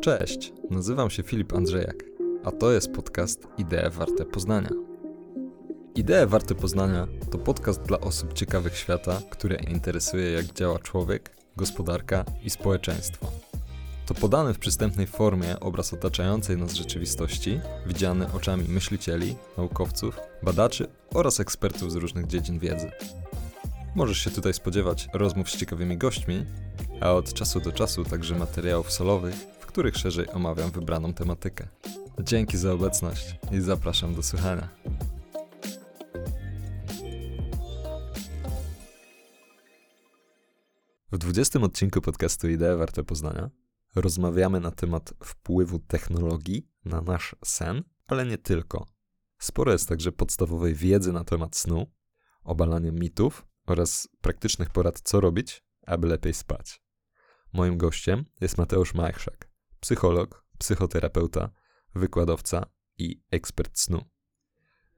Cześć, nazywam się Filip Andrzejak, a to jest podcast Idee Warte Poznania. Idee Warte Poznania to podcast dla osób ciekawych świata, które interesuje jak działa człowiek, gospodarka i społeczeństwo. To podany w przystępnej formie obraz otaczającej nas rzeczywistości, widziany oczami myślicieli, naukowców, badaczy oraz ekspertów z różnych dziedzin wiedzy. Możesz się tutaj spodziewać rozmów z ciekawymi gośćmi, a od czasu do czasu także materiałów solowych, w których szerzej omawiam wybraną tematykę. Dzięki za obecność i zapraszam do słuchania. W 20 odcinku podcastu Idee Warte Poznania rozmawiamy na temat wpływu technologii na nasz sen, ale nie tylko. Sporo jest także podstawowej wiedzy na temat snu, obalania mitów oraz praktycznych porad, co robić, aby lepiej spać. Moim gościem jest Mateusz Majchrzak, psycholog, psychoterapeuta, wykładowca i ekspert snu.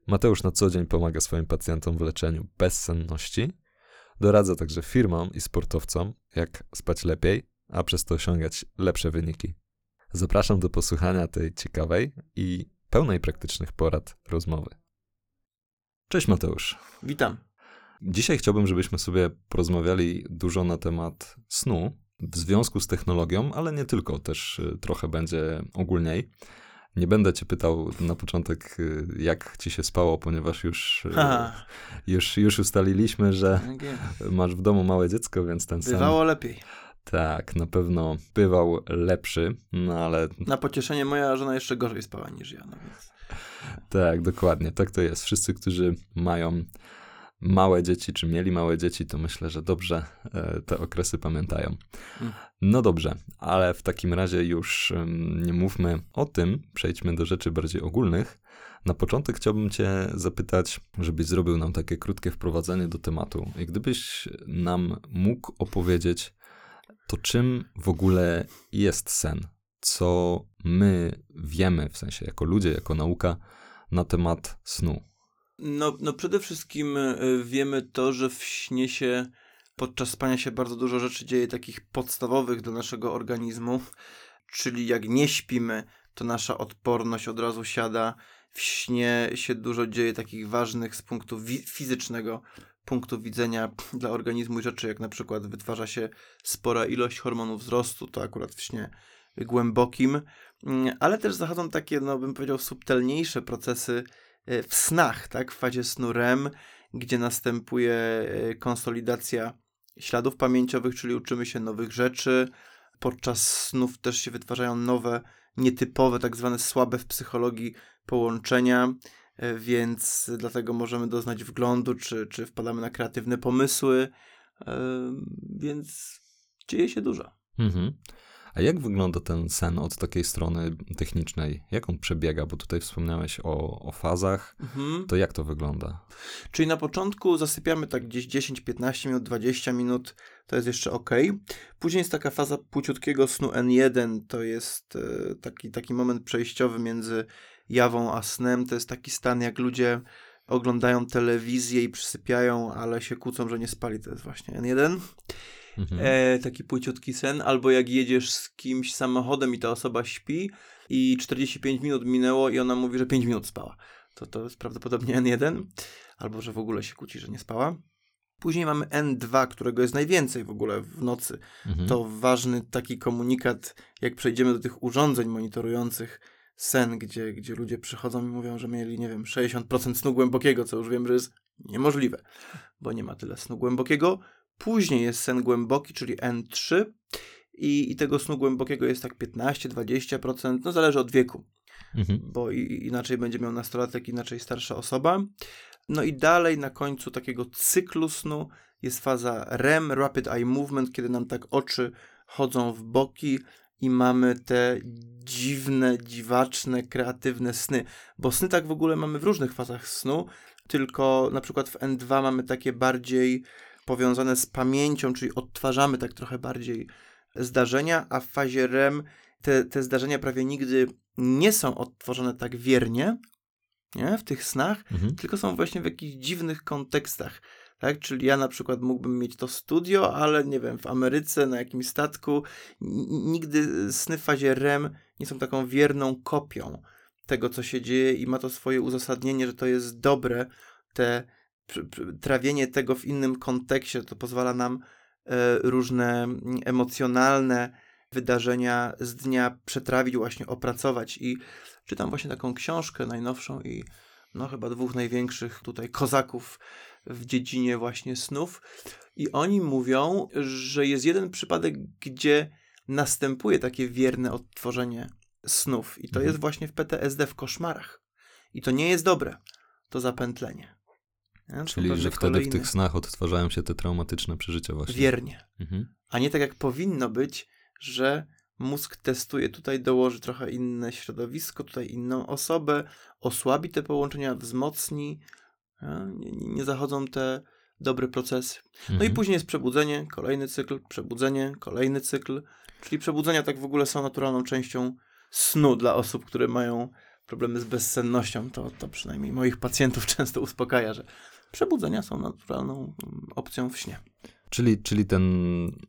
Mateusz na co dzień pomaga swoim pacjentom w leczeniu bezsenności, doradza także firmom i sportowcom, jak spać lepiej, a przez to osiągać lepsze wyniki. Zapraszam do posłuchania tej ciekawej i pełnej praktycznych porad rozmowy. Cześć Mateusz. Witam. Dzisiaj chciałbym, żebyśmy sobie porozmawiali dużo na temat snu w związku z technologią, ale nie tylko, też y, trochę będzie ogólniej. Nie będę cię pytał na początek, y, jak ci się spało, ponieważ już, y, już, już ustaliliśmy, że tak masz w domu małe dziecko, więc ten sam. Bywało lepiej. Tak, na pewno bywał lepszy, no ale... Na pocieszenie moja żona jeszcze gorzej spała niż ja, no więc... Tak, dokładnie, tak to jest. Wszyscy, którzy mają małe dzieci, czy mieli małe dzieci, to myślę, że dobrze e, te okresy pamiętają. Mm. No dobrze, ale w takim razie już nie mówmy o tym, przejdźmy do rzeczy bardziej ogólnych. Na początek chciałbym Cię zapytać, żebyś zrobił nam takie krótkie wprowadzenie do tematu. I gdybyś nam mógł opowiedzieć, to czym w ogóle jest sen? Co my wiemy, w sensie jako ludzie, jako nauka, na temat snu? No, no przede wszystkim y, wiemy to, że w śnie się podczas spania się bardzo dużo rzeczy dzieje takich podstawowych dla naszego organizmu, czyli jak nie śpimy, to nasza odporność od razu siada. W śnie się dużo dzieje takich ważnych z punktu fizycznego punktu widzenia dla organizmu rzeczy, jak na przykład wytwarza się spora ilość hormonów wzrostu, to akurat w śnie głębokim, mm, ale też zachodzą takie, no bym powiedział, subtelniejsze procesy E, w snach, tak, w fazie snu REM, gdzie następuje e, konsolidacja śladów pamięciowych, czyli uczymy się nowych rzeczy. Podczas snów też się wytwarzają nowe, nietypowe, tak zwane słabe w psychologii połączenia, e, więc dlatego możemy doznać wglądu, czy, czy wpadamy na kreatywne pomysły, więc dzieje się dużo. Mhm. A jak wygląda ten sen od takiej strony technicznej? Jak on przebiega? Bo tutaj wspomniałeś o, o fazach. Mhm. To jak to wygląda? Czyli na początku zasypiamy tak gdzieś 10, 15 minut, 20 minut, to jest jeszcze ok. Później jest taka faza płciutkiego snu N1, to jest e, taki, taki moment przejściowy między jawą a snem. To jest taki stan, jak ludzie oglądają telewizję i przysypiają, ale się kłócą, że nie spali. To jest właśnie N1 mhm. e, taki płyciutki sen, albo jak jedziesz z kimś samochodem i ta osoba śpi i 45 minut minęło i ona mówi, że 5 minut spała. To to jest prawdopodobnie N1, albo że w ogóle się kłóci, że nie spała. Później mamy N2, którego jest najwięcej w ogóle w nocy. Mhm. To ważny taki komunikat, jak przejdziemy do tych urządzeń monitorujących sen, gdzie, gdzie ludzie przychodzą i mówią, że mieli, nie wiem, 60% snu głębokiego, co już wiem, że jest niemożliwe, bo nie ma tyle snu głębokiego. Później jest sen głęboki, czyli N3 i, i tego snu głębokiego jest tak 15-20%, no zależy od wieku, mhm. bo i, inaczej będzie miał nastolatek, inaczej starsza osoba. No i dalej na końcu takiego cyklu snu jest faza REM, Rapid Eye Movement, kiedy nam tak oczy chodzą w boki i mamy te dziwne, dziwaczne, kreatywne sny. Bo sny tak w ogóle mamy w różnych fazach snu, tylko na przykład w N2 mamy takie bardziej powiązane z pamięcią, czyli odtwarzamy tak trochę bardziej zdarzenia, a w fazie REM te, te zdarzenia prawie nigdy nie są odtworzone tak wiernie, nie? w tych snach, mhm. tylko są właśnie w jakichś dziwnych kontekstach. Tak? Czyli ja na przykład mógłbym mieć to studio, ale nie wiem, w Ameryce, na jakimś statku, nigdy sny w fazie REM nie są taką wierną kopią tego, co się dzieje i ma to swoje uzasadnienie, że to jest dobre, te trawienie tego w innym kontekście, to pozwala nam e, różne emocjonalne wydarzenia z dnia przetrawić, właśnie opracować. I czytam właśnie taką książkę najnowszą i no chyba dwóch największych tutaj kozaków w dziedzinie właśnie snów. I oni mówią, że jest jeden przypadek, gdzie następuje takie wierne odtworzenie snów. I to mhm. jest właśnie w PTSD, w koszmarach. I to nie jest dobre, to zapętlenie. Nie? Czyli, że wtedy w tych snach odtwarzają się te traumatyczne przeżycia właśnie. Wiernie. Mhm. A nie tak jak powinno być, że mózg testuje, tutaj dołoży trochę inne środowisko, tutaj inną osobę, osłabi te połączenia, wzmocni, nie, nie zachodzą te dobre procesy. No mhm. i później jest przebudzenie, kolejny cykl, przebudzenie, kolejny cykl, czyli przebudzenia tak w ogóle są naturalną częścią snu dla osób, które mają problemy z bezsennością. To, to przynajmniej moich pacjentów często uspokaja, że przebudzenia są naturalną mm, opcją w śnie. Czyli, czyli ten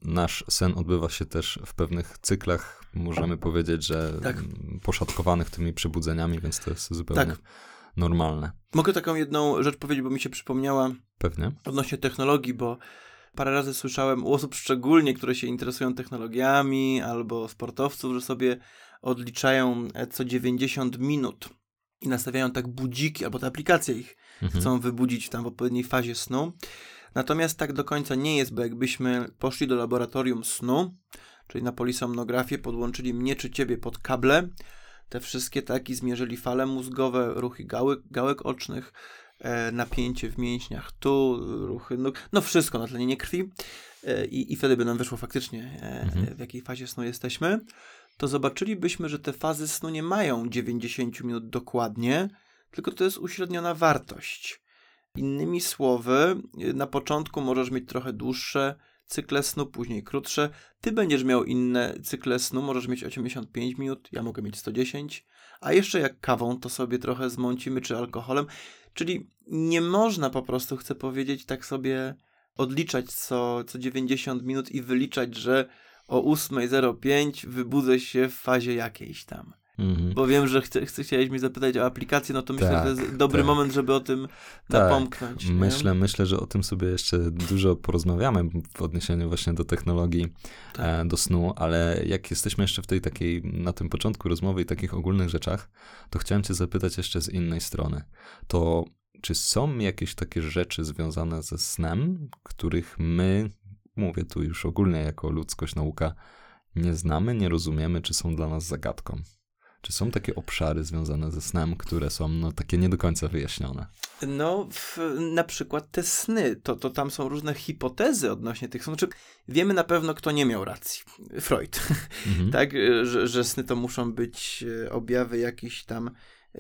nasz sen odbywa się też w pewnych cyklach, możemy powiedzieć, że tak. poszatkowanych tymi przebudzeniami, więc to jest zupełnie tak. normalne. Mogę taką jedną rzecz powiedzieć, bo mi się przypomniała. Pewnie. Odnośnie technologii, bo parę razy słyszałem u osób szczególnie, które się interesują technologiami albo sportowców, że sobie odliczają e, co 90 minut i nastawiają tak budziki, albo te aplikacje ich mhm. chcą wybudzić tam w odpowiedniej fazie snu. Natomiast tak do końca nie jest, bo jakbyśmy poszli do laboratorium snu, czyli na polisomnografię, podłączyli mnie czy ciebie pod kable, te wszystkie taki zmierzyli fale mózgowe, ruchy gałek, gałek ocznych, e, napięcie w mięśniach tu, ruchy nóg, no wszystko na tlenie krwi e, i, i wtedy by nam wyszło faktycznie e, mhm. w jakiej fazie snu jesteśmy, to zobaczylibyśmy, że te fazy snu nie mają 90 minut dokładnie, tylko to jest uśredniona wartość. Innymi słowy, na początku możesz mieć trochę dłuższe cykle snu, później krótsze. Ty będziesz miał inne cykle snu, możesz mieć 85 minut, ja mogę mieć 110. A jeszcze jak kawą, to sobie trochę zmącimy, czy alkoholem. Czyli nie można po prostu, chcę powiedzieć, tak sobie odliczać co, co 90 minut i wyliczać, że o 8.05 wybudzę się w fazie jakiejś tam. Mhm. Bo wiem, że chce, chce, chciałeś mi zapytać o aplikację, no to myślę, tak, że to jest dobry tak. moment, żeby o tym tak. napomknąć. Myślę, myślę, że o tym sobie jeszcze dużo porozmawiamy w odniesieniu właśnie do technologii, tak. e, do snu, ale jak jesteśmy jeszcze w tej takiej, na tym początku rozmowy i takich ogólnych rzeczach, to chciałem cię zapytać jeszcze z innej strony. To czy są jakieś takie rzeczy związane ze snem, których my, mówię tu już ogólnie jako ludzkość, nauka, nie znamy, nie rozumiemy, czy są dla nas zagadką? Czy są takie obszary związane ze snem, które są no, takie nie do końca wyjaśnione? No, w, na przykład te sny, to, to tam są różne hipotezy odnośnie tych snów. Znaczy, wiemy na pewno, kto nie miał racji. Freud. Mhm. tak, że, że sny to muszą być e, objawy jakichś tam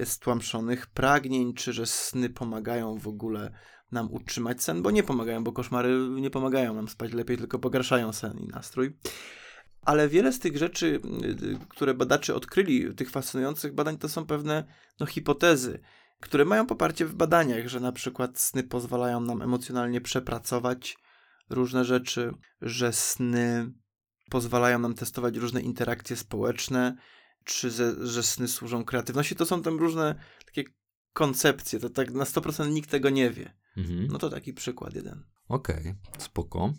stłamszonych pragnień, czy że sny pomagają w ogóle nam utrzymać sen, bo nie pomagają, bo koszmary nie pomagają nam spać lepiej, tylko pogarszają sen i nastrój ale wiele z tych rzeczy, y, które badacze odkryli, tych fascynujących badań, to są pewne no, hipotezy, które mają poparcie w badaniach, że na przykład sny pozwalają nam emocjonalnie przepracować różne rzeczy, że sny pozwalają nam testować różne interakcje społeczne, czy że, że sny służą kreatywności. To są tam różne takie koncepcje, to tak na 100% nikt tego nie wie. Mhm. No to taki przykład jeden. Okej, okay, spoko.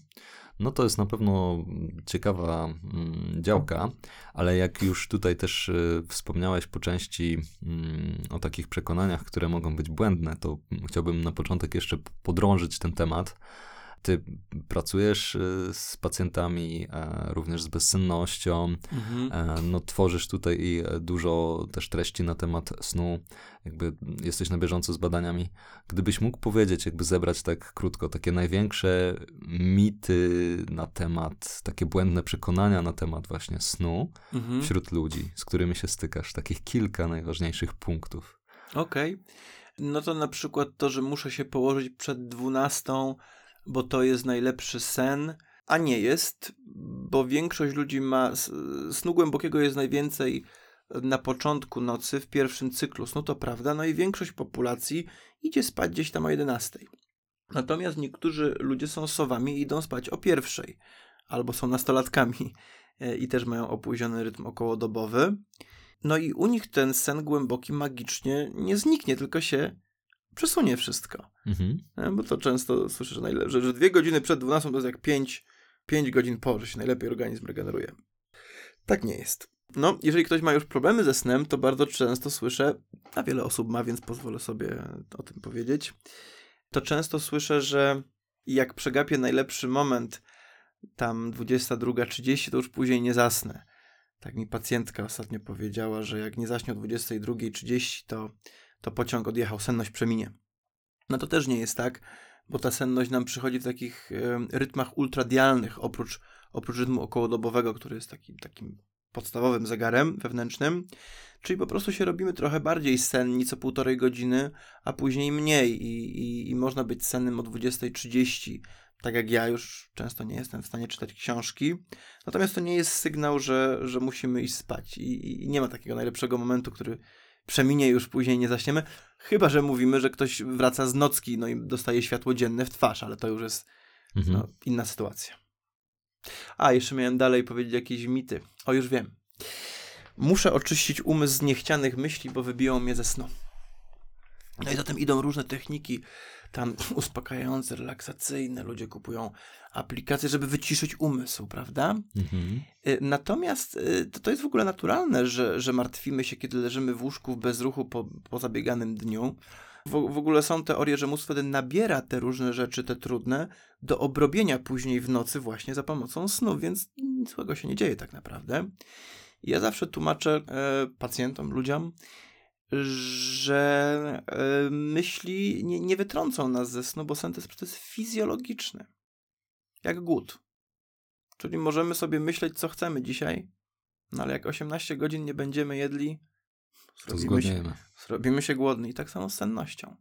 No to jest na pewno ciekawa mm, działka, ale jak już tutaj też y, wspomniałeś po części mm, o takich przekonaniach, które mogą być błędne, to chciałbym na początek jeszcze podrążyć ten temat ty pracujesz y, z pacjentami, e, również z bezsennością, mhm. E, no tworzysz tutaj dużo też treści na temat snu, jakby jesteś na bieżąco z badaniami. Gdybyś mógł powiedzieć, jakby zebrać tak krótko, takie największe mity na temat, takie błędne przekonania na temat właśnie snu mhm. wśród ludzi, z którymi się stykasz, takich kilka najważniejszych punktów. Okej. Okay. No to na przykład to, że muszę się położyć przed dwunastą, bo to jest najlepszy sen, a nie jest, bo większość ludzi ma snu głębokiego jest najwięcej na początku nocy, w pierwszym cyklu snu, to prawda, no i większość populacji idzie spać gdzieś tam o 11. Natomiast niektórzy ludzie są sowami i idą spać o pierwszej, albo są nastolatkami e, i też mają opóźniony rytm okołodobowy. No i u nich ten sen głęboki magicznie nie zniknie, tylko się przesunie wszystko. Mhm. E, bo to często słyszę, że, najlepsze, że dwie godziny przed 12 to jest jak 5, 5 godzin po, że się najlepiej organizm regeneruje. Tak nie jest. No, jeżeli ktoś ma już problemy ze snem, to bardzo często słyszę, a wiele osób ma, więc pozwolę sobie o tym powiedzieć, to często słyszę, że jak przegapię najlepszy moment, tam 22.30, to już później nie zasnę. Tak mi pacjentka ostatnio powiedziała, że jak nie zaśnie o 22.30, to, to pociąg odjechał, senność przeminie. No to też nie jest tak, bo ta senność nam przychodzi w takich rytmach ultradialnych, oprócz, oprócz rytmu okołodobowego, który jest taki, takim podstawowym zegarem wewnętrznym, czyli po prostu się robimy trochę bardziej senni co półtorej godziny, a później mniej i, i, i można być sennym o 20.30, tak jak ja już często nie jestem w stanie czytać książki. Natomiast to nie jest sygnał, że, że musimy iść spać i, i nie ma takiego najlepszego momentu, który przeminie już później nie zaśniemy, chyba że mówimy, że ktoś wraca z nocki no i dostaje światło dzienne w twarz, ale to już jest mhm. no, inna sytuacja. A, jeszcze miałem dalej powiedzieć jakieś mity. O, już wiem. Muszę oczyścić umysł z niechcianych myśli, bo wybiją mnie ze snu. No i zatem idą różne techniki tam uspokajające, relaksacyjne. Ludzie kupują aplikacje, żeby wyciszyć umysł, prawda? Mhm. Y, natomiast y, to, to jest w ogóle naturalne, że, że martwimy się, kiedy leżymy w łóżku w bezruchu po, po zabieganym dniu. W, w ogóle są teorie, że mózg wtedy nabiera te różne rzeczy, te trudne, do obrobienia później w nocy właśnie za pomocą snu, więc nic złego się nie dzieje tak naprawdę. Ja zawsze tłumaczę e, pacjentom, ludziom, że e, myśli nie, nie wytrącą nas ze snu, bo sen to jest proces fizjologiczny. Jak głód. Czyli możemy sobie myśleć, co chcemy dzisiaj, no ale jak 18 godzin nie będziemy jedli, zrobimy, się, zrobimy się głodni. I tak samo z sennością.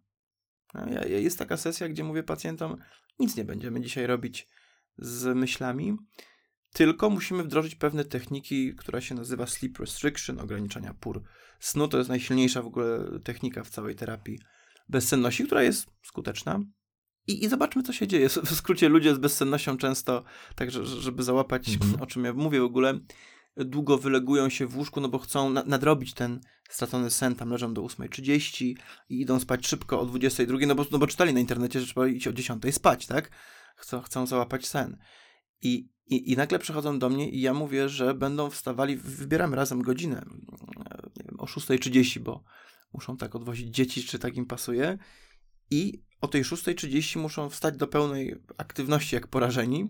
No, ja, jest taka sesja, gdzie mówię pacjentom, nic nie będziemy dzisiaj robić z myślami, tylko musimy wdrożyć pewne techniki, która się nazywa sleep restriction, ograniczania pór snu. To jest najsilniejsza w ogóle technika w całej terapii bezsenności, która jest skuteczna. I, I zobaczmy, co się dzieje. W skrócie, ludzie z bezsennością często, tak żeby załapać, mhm. o czym ja mówię w ogóle, długo wylegują się w łóżku, no bo chcą na nadrobić ten stracony sen, tam leżą do 8.30 i idą spać szybko o 22.00, no bo, no bo czytali na internecie, że trzeba iść o 10.00 spać, tak? Chcą, chcą załapać sen. I, i, I nagle przychodzą do mnie i ja mówię, że będą wstawali, wybieramy razem godzinę, nie wiem, o 6.30, bo muszą tak odwozić dzieci, czy tak im pasuje. I o tej 6.30 muszą wstać do pełnej aktywności jak porażeni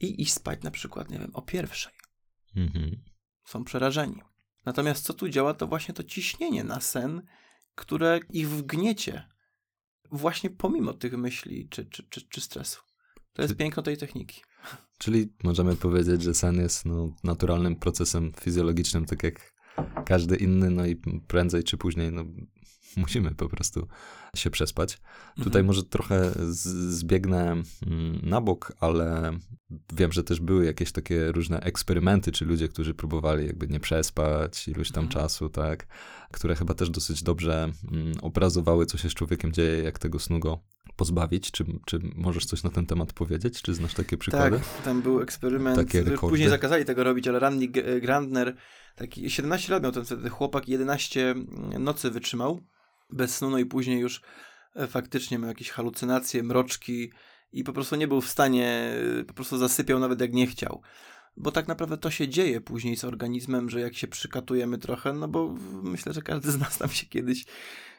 i iść spać na przykład, nie wiem, o pierwszej. Mhm. Są przerażeni. Natomiast co tu działa, to właśnie to ciśnienie na sen, które ich wgniecie właśnie pomimo tych myśli czy, czy, czy, czy stresu. To jest piękno tej techniki. Czyli możemy powiedzieć, że sen jest no, naturalnym procesem fizjologicznym, tak jak każdy inny, no i prędzej czy później no, musimy po prostu się przespać. Mhm. Tutaj może trochę zbiegnę mm, na bok, ale wiem, że też były jakieś takie różne eksperymenty, czy ludzie, którzy próbowali jakby nie przespać iluś tam mhm. czasu, tak, które chyba też dosyć dobrze mm, obrazowały, co się z człowiekiem dzieje, jak tego snu go pozbawić. Czy, czy możesz coś na ten temat powiedzieć? Czy znasz takie przykłady? Tak, tam był eksperyment. Takie Później zakazali tego robić, ale Randy Grandner, taki 17 lat miał ten wtedy chłopak, 11 nocy wytrzymał bez snu, no i później już e, faktycznie miał jakieś halucynacje, mroczki i po prostu nie był w stanie, e, po prostu zasypiał nawet jak nie chciał. Bo tak naprawdę to się dzieje później z organizmem, że jak się przykatujemy trochę, no bo myślę, że każdy z nas tam się kiedyś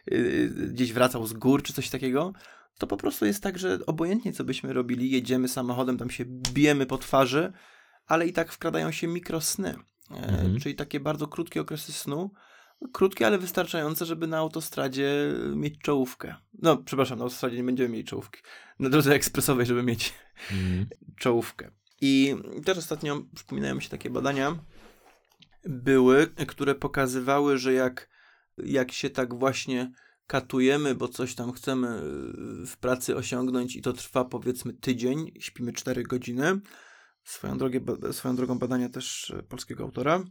yy, gdzieś wracał z gór czy coś takiego, to po prostu jest tak, że obojętnie co byśmy robili, jedziemy samochodem, tam się bijemy po twarzy, ale i tak wkradają się mikrosny, mhm. czyli takie bardzo krótkie okresy snu, Krótkie, ale wystarczające, żeby na autostradzie mieć czołówkę. No, przepraszam, na autostradzie nie będziemy mieli czołówki. Na drodze ekspresowej, żeby mieć mm. czołówkę. I też ostatnio przypominają mi się takie badania, były, które pokazywały, że jak, jak się tak właśnie katujemy, bo coś tam chcemy w pracy osiągnąć i to trwa powiedzmy tydzień, śpimy 4 godziny, swoją, drogę, swoją drogą badania też polskiego autora,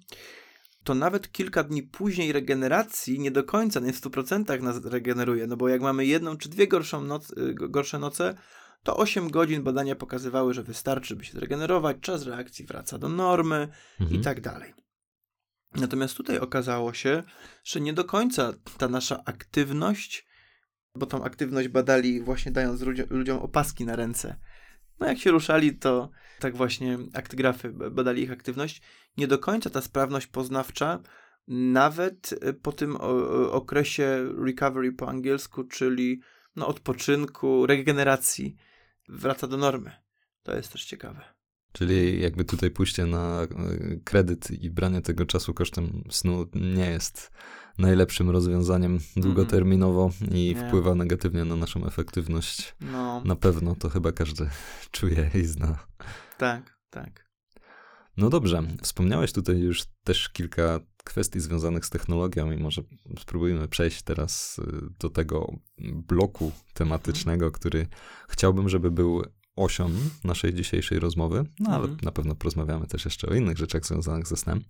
to nawet kilka dni później regeneracji nie do końca, nie w 100% nas regeneruje, no bo jak mamy jedną czy dwie gorszą noc, y, gorsze noce, to 8 godzin badania pokazywały, że wystarczy, by się zregenerować, czas reakcji wraca do normy Mhm. i tak dalej. Natomiast tutaj okazało się, że nie do końca ta nasza aktywność, bo tą aktywność badali właśnie dając ludziom, opaski na ręce. No jak się ruszali, to tak właśnie aktgrafy b- badali ich aktywność. Nie do końca ta sprawność poznawcza, nawet y, po tym okresie recovery po angielsku, czyli no, odpoczynku, regeneracji, wraca do normy. To jest też ciekawe. Czyli jakby tutaj pójście na e, kredyt i branie tego czasu kosztem snu nie jest najlepszym rozwiązaniem długoterminowo i Nie. wpływa negatywnie na naszą efektywność. No, Na pewno to chyba każdy czuje i zna. tak, tak. No dobrze, wspomniałeś tutaj już też kilka kwestii związanych z technologią i może spróbujmy przejść teraz y, do tego bloku tematycznego, który chciałbym, żeby był osią naszej dzisiejszej rozmowy, no ale Mhm. na pewno porozmawiamy też jeszcze o innych rzeczach związanych ze snem.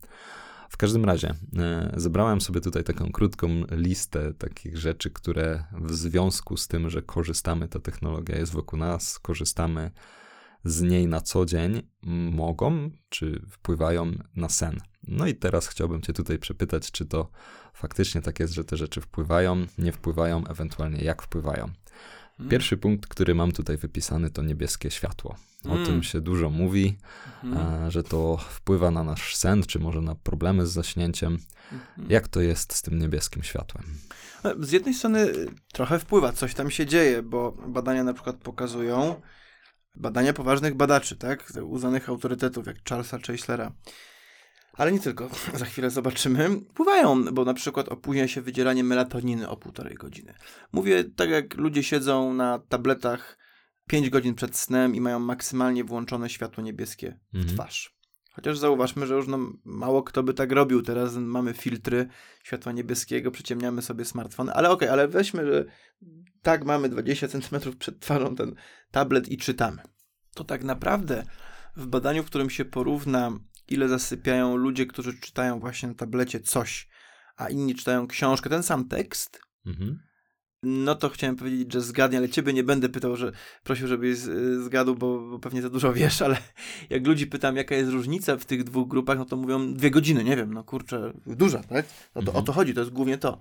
W każdym razie, e, zebrałem sobie tutaj taką krótką listę takich rzeczy, które w związku z tym, że korzystamy, ta technologia jest wokół nas, korzystamy z niej na co dzień, mogą czy wpływają na sen. No i teraz chciałbym Cię tutaj przepytać, czy to faktycznie tak jest, że te rzeczy wpływają, nie wpływają, ewentualnie jak wpływają. Mm. Pierwszy punkt, który mam tutaj wypisany, to niebieskie światło. O Mm. tym się dużo mówi, Mhm. e, że to wpływa na nasz sen, czy może na problemy z zaśnięciem. Mhm. Jak to jest z tym niebieskim światłem? Z jednej strony trochę wpływa, coś tam się dzieje, bo badania na przykład pokazują, badania poważnych badaczy, tak, uznanych autorytetów jak Charlesa Chaslera, ale nie tylko, za chwilę zobaczymy, wpływają, bo na przykład opóźnia się wydzielanie melatoniny o półtorej godziny. Mówię tak jak ludzie siedzą na tabletach 5 godzin przed snem i mają maksymalnie włączone światło niebieskie w Mhm. twarz. Chociaż zauważmy, że już no, mało kto by tak robił. Teraz mamy filtry światła niebieskiego, przyciemniamy sobie smartfony. Ale okej, ale weźmy, że tak mamy 20 cm przed twarzą ten tablet i czytamy. To tak naprawdę w badaniu, w którym się porówna, ile zasypiają ludzie, którzy czytają właśnie na tablecie coś, a inni czytają książkę, ten sam tekst, Mhm. no to chciałem powiedzieć, że zgadnie, ale ciebie nie będę pytał, że prosił, żebyś z- zgadł, bo, bo pewnie za dużo wiesz, ale jak ludzi pytam, jaka jest różnica w tych dwóch grupach, no to mówią dwie godziny, nie wiem, no kurczę, duża, tak? No to Mhm. o to chodzi, to jest głównie to.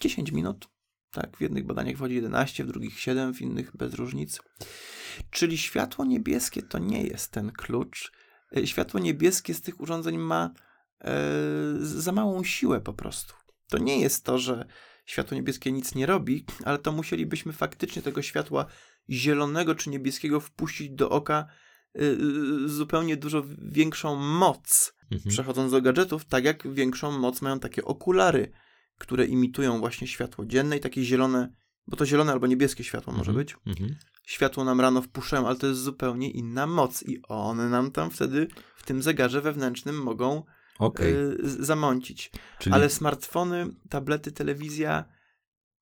10 minut, tak, w jednych badaniach wchodzi 11, w drugich 7, w innych bez różnic. Czyli światło niebieskie to nie jest ten klucz. E, Światło niebieskie z tych urządzeń ma e, za małą siłę po prostu. To nie jest to, że światło niebieskie nic nie robi, ale to musielibyśmy faktycznie tego światła zielonego czy niebieskiego wpuścić do oka y, zupełnie dużo większą moc. Mhm. Przechodząc do gadżetów, tak jak większą moc mają takie okulary, które imitują właśnie światło dzienne i takie zielone, bo to zielone albo niebieskie światło może Mhm. być. Mhm. Światło nam rano wpuszczają, ale to jest zupełnie inna moc i one nam tam wtedy w tym zegarze wewnętrznym mogą Okej, y, zamącić. czyli Ale smartfony, tablety, telewizja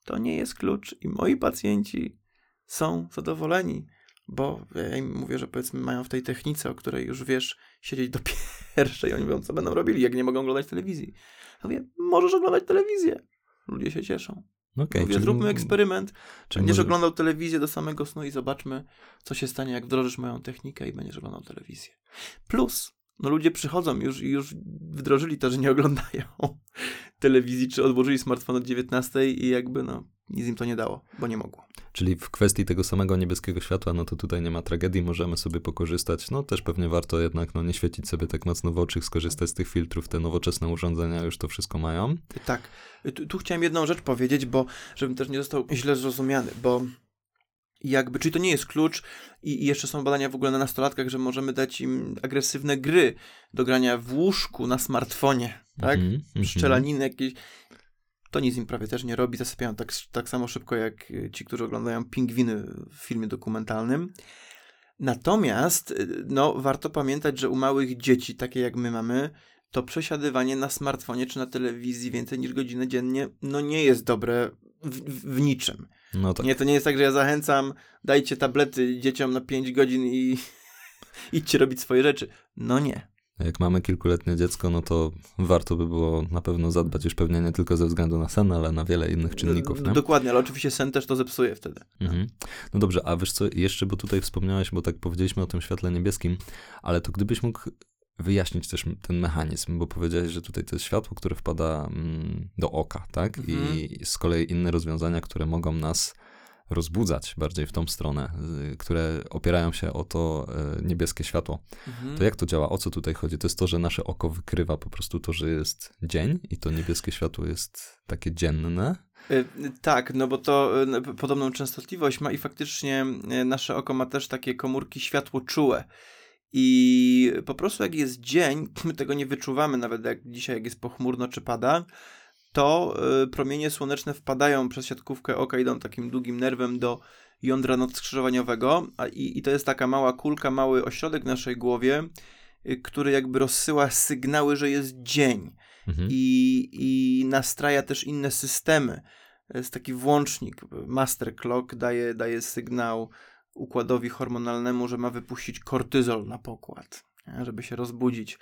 to nie jest klucz i moi pacjenci są zadowoleni, bo ja im mówię, że powiedzmy mają w tej technice, o której już wiesz, siedzieć do pierwszej, oni mówią, co będą robili, jak nie mogą oglądać telewizji. Ja mówię, możesz oglądać telewizję. Ludzie się cieszą. Okej, mówię, czyli- zróbmy eksperyment. czyli Będziesz oglądał telewizję do samego snu i zobaczmy, co się stanie, jak wdrożysz moją technikę i będziesz oglądał telewizję. Plus, no ludzie przychodzą już i już wdrożyli to, że nie oglądają telewizji, czy odłożyli smartfon od 19 i jakby no nic im to nie dało, bo nie mogło. Czyli w kwestii tego samego niebieskiego światła, no to tutaj nie ma tragedii, możemy sobie pokorzystać. No też pewnie warto jednak no, nie świecić sobie tak mocno w oczy, skorzystać z tych filtrów. Te nowoczesne urządzenia już to wszystko mają. Tak, tu, tu chciałem jedną rzecz powiedzieć, bo żebym też nie został źle zrozumiany, bo jakby, czyli to nie jest klucz i, i jeszcze są badania w ogóle na nastolatkach, że możemy dać im agresywne gry do grania w łóżku na smartfonie, tak? Mhm, mhm. Strzelaniny jakieś. To nic im prawie też nie robi, zasypiają tak, tak samo szybko jak y, ci, którzy oglądają pingwiny w filmie dokumentalnym. Natomiast, y, no, warto pamiętać, że u małych dzieci, takie jak my mamy, to przesiadywanie na smartfonie czy na telewizji więcej niż godzinę dziennie, no nie jest dobre w, w, niczym. No tak. Nie, to nie jest tak, że ja zachęcam, dajcie tablety dzieciom na 5 godzin i idźcie robić swoje rzeczy. No nie. Jak mamy kilkuletnie dziecko, no to warto by było na pewno zadbać już pewnie nie tylko ze względu na sen, ale na wiele innych czynników. Nie? Dokładnie, ale oczywiście sen też to zepsuje wtedy. Mhm. No dobrze, a wiesz co, jeszcze, bo tutaj wspomniałeś, bo tak powiedzieliśmy o tym świetle niebieskim, ale to gdybyś mógł wyjaśnić też ten mechanizm, bo powiedziałeś, że tutaj to jest światło, które wpada mm, do oka, tak? Mhm. I z kolei inne rozwiązania, które mogą nas rozbudzać bardziej w tą stronę, y, które opierają się o to y, niebieskie światło. Mhm. To jak to działa? O co tutaj chodzi? To jest to, że nasze oko wykrywa po prostu to, że jest dzień i to niebieskie światło jest takie dzienne. Y, Tak, no bo to podobną częstotliwość ma i faktycznie nasze oko ma też takie komórki światłoczułe. I po prostu jak jest dzień, my tego nie wyczuwamy, nawet jak dzisiaj, jak jest pochmurno czy pada, to y, promienie słoneczne wpadają przez siatkówkę oka, idą takim długim nerwem do jądra nadskrzyżowaniowego, a i, i to jest taka mała kulka, mały ośrodek w naszej głowie, y, który jakby rozsyła sygnały, że jest dzień Mhm. i, i nastraja też inne systemy. Jest taki włącznik. Master Clock daje, daje sygnał układowi hormonalnemu, że ma wypuścić kortyzol na pokład, żeby się rozbudzić.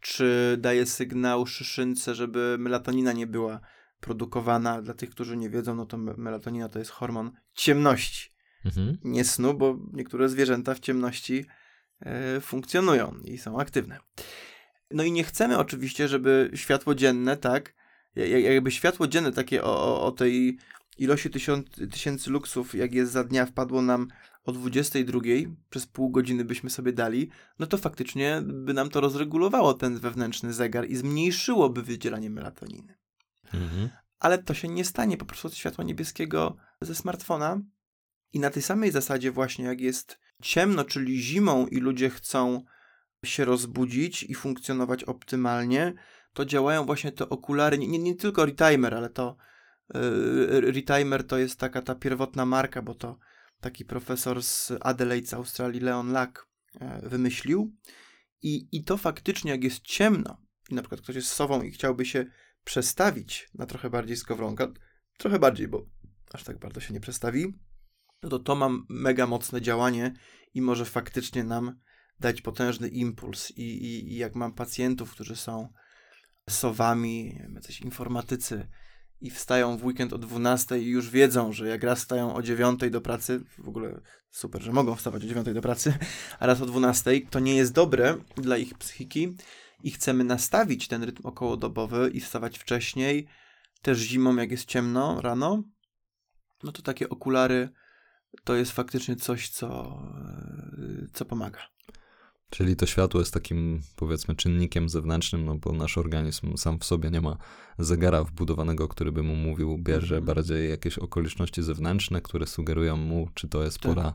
Czy daje sygnał szyszynce, żeby melatonina nie była produkowana. Dla tych, którzy nie wiedzą, no to me- melatonina to jest hormon ciemności, Mhm. nie snu, bo niektóre zwierzęta w ciemności e, funkcjonują i są aktywne. No i nie chcemy oczywiście, żeby światło dzienne, tak, ja- ja- jakby światło dzienne takie o, o, o tej ilości tysiąc, tysięcy luksów, jak jest za dnia, wpadło nam o 22, przez pół godziny byśmy sobie dali, no to faktycznie by nam to rozregulowało ten wewnętrzny zegar i zmniejszyłoby wydzielanie melatoniny. Mhm. Ale to się nie stanie po prostu od światła niebieskiego ze smartfona. I na tej samej zasadzie właśnie jak jest ciemno, czyli zimą i ludzie chcą się rozbudzić i funkcjonować optymalnie, to działają właśnie te okulary, nie, nie, tylko Retimer, ale to Retimer to jest taka ta pierwotna marka, bo to taki profesor z Adelaide z Australii, Leon Lack, e, wymyślił. I, I to faktycznie, jak jest ciemno, i na przykład ktoś jest sową i chciałby się przestawić na trochę bardziej skowronka, trochę bardziej, bo aż tak bardzo się nie przestawi, no to to ma mega mocne działanie i może faktycznie nam dać potężny impuls. I, i, i jak mam pacjentów, którzy są sowami, jacyś informatycy i wstają w weekend o 12 i już wiedzą, że jak raz wstają o 9 do pracy, w ogóle super, że mogą wstawać o 9 do pracy, a raz o 12, to nie jest dobre dla ich psychiki i chcemy nastawić ten rytm okołodobowy i wstawać wcześniej, też zimą, jak jest ciemno rano, no to takie okulary to jest faktycznie coś, co, e, co pomaga. Czyli to światło jest takim, powiedzmy, czynnikiem zewnętrznym, no bo nasz organizm sam w sobie nie ma zegara wbudowanego, który by mu mówił, bierze Mhm. bardziej jakieś okoliczności zewnętrzne, które sugerują mu, czy to jest Tak. pora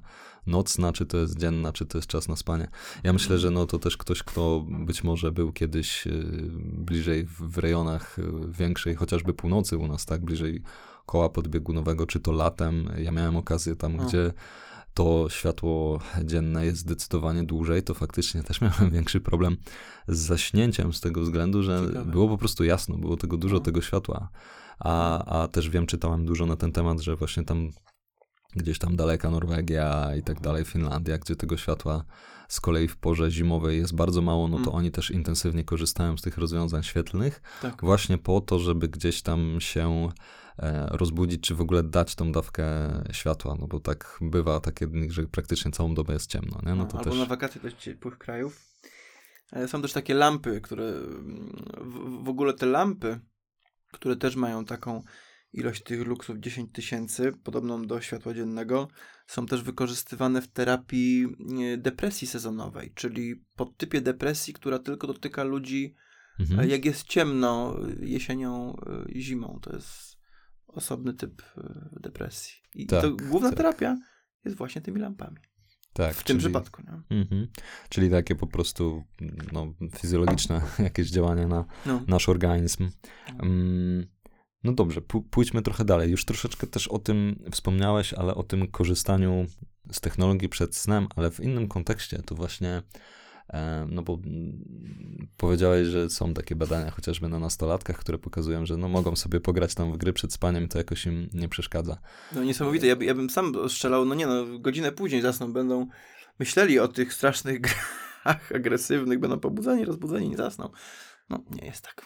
nocna, czy to jest dzienna, czy to jest czas na spanie. Ja myślę, że no to też ktoś, kto być może był kiedyś y, bliżej w, w rejonach y, większej, chociażby północy u nas, tak, bliżej koła podbiegunowego, czy to latem. Ja miałem okazję tam, O. gdzie to światło dzienne jest zdecydowanie dłużej, to faktycznie też miałem większy problem z zaśnięciem z tego względu, że Ciekawe. było po prostu jasno, było tego dużo, No. tego światła. A, a też wiem, czytałem dużo na ten temat, że właśnie tam gdzieś tam daleka Norwegia i tak dalej, Finlandia, gdzie tego światła z kolei w porze zimowej jest bardzo mało, no to Mm. oni też intensywnie korzystają z tych rozwiązań świetlnych, Tak. właśnie po to, żeby gdzieś tam się rozbudzić, czy w ogóle dać tą dawkę światła, no bo tak bywa takie dni, że praktycznie całą dobę jest ciemno, nie? No to Albo też... na wakacje do ciepłych krajów. E, Są też takie lampy, które mm, w, w ogóle te lampy, które też mają taką ilość tych luksów 10 tysięcy, podobną do światła dziennego, są też wykorzystywane w terapii e, depresji sezonowej, czyli podtypie depresji, która tylko dotyka ludzi, Mhm. e, jak jest ciemno e, jesienią, e, zimą. To jest osobny typ e, depresji. I Tak, to główna tak. terapia jest właśnie tymi lampami. tak, W tym czyli- przypadku. Mhm. Czyli takie po prostu no, fizjologiczne jakieś działania na No. nasz organizm. Mm, No dobrze, pó- pójdźmy trochę dalej. Już troszeczkę też o tym wspomniałeś, ale o tym korzystaniu z technologii przed snem, ale w innym kontekście. To właśnie, no bo mm, powiedziałeś, że są takie badania chociażby na nastolatkach, które pokazują, że no mogą sobie pograć tam w gry przed spaniem to jakoś im nie przeszkadza. No niesamowite, ja, by- ja bym sam strzelał, no nie no, godzinę później zasną, będą myśleli o tych strasznych grach, agresywnych, będą pobudzeni, rozbudzeni, nie zasną. No, nie jest tak.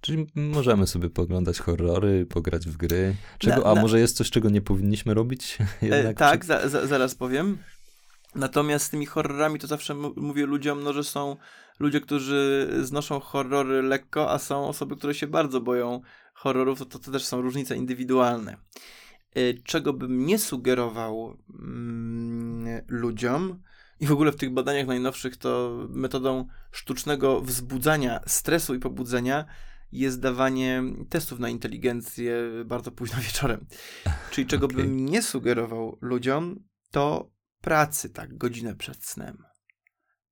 Czyli możemy sobie poglądać horrory, pograć w gry. Czego, Na- a na- może jest coś, czego nie powinniśmy robić? E, tak, za, za, zaraz powiem. Natomiast z tymi horrorami to zawsze mówię ludziom, no, że są ludzie, którzy znoszą horrory lekko, a są osoby, które się bardzo boją horrorów, to, to, to też są różnice indywidualne. E, Czego bym nie sugerował mm, ludziom, i w ogóle w tych badaniach najnowszych to metodą sztucznego wzbudzania stresu i pobudzenia jest dawanie testów na inteligencję bardzo późno wieczorem. Czyli czego Okej. bym nie sugerował ludziom, to pracy tak godzinę przed snem.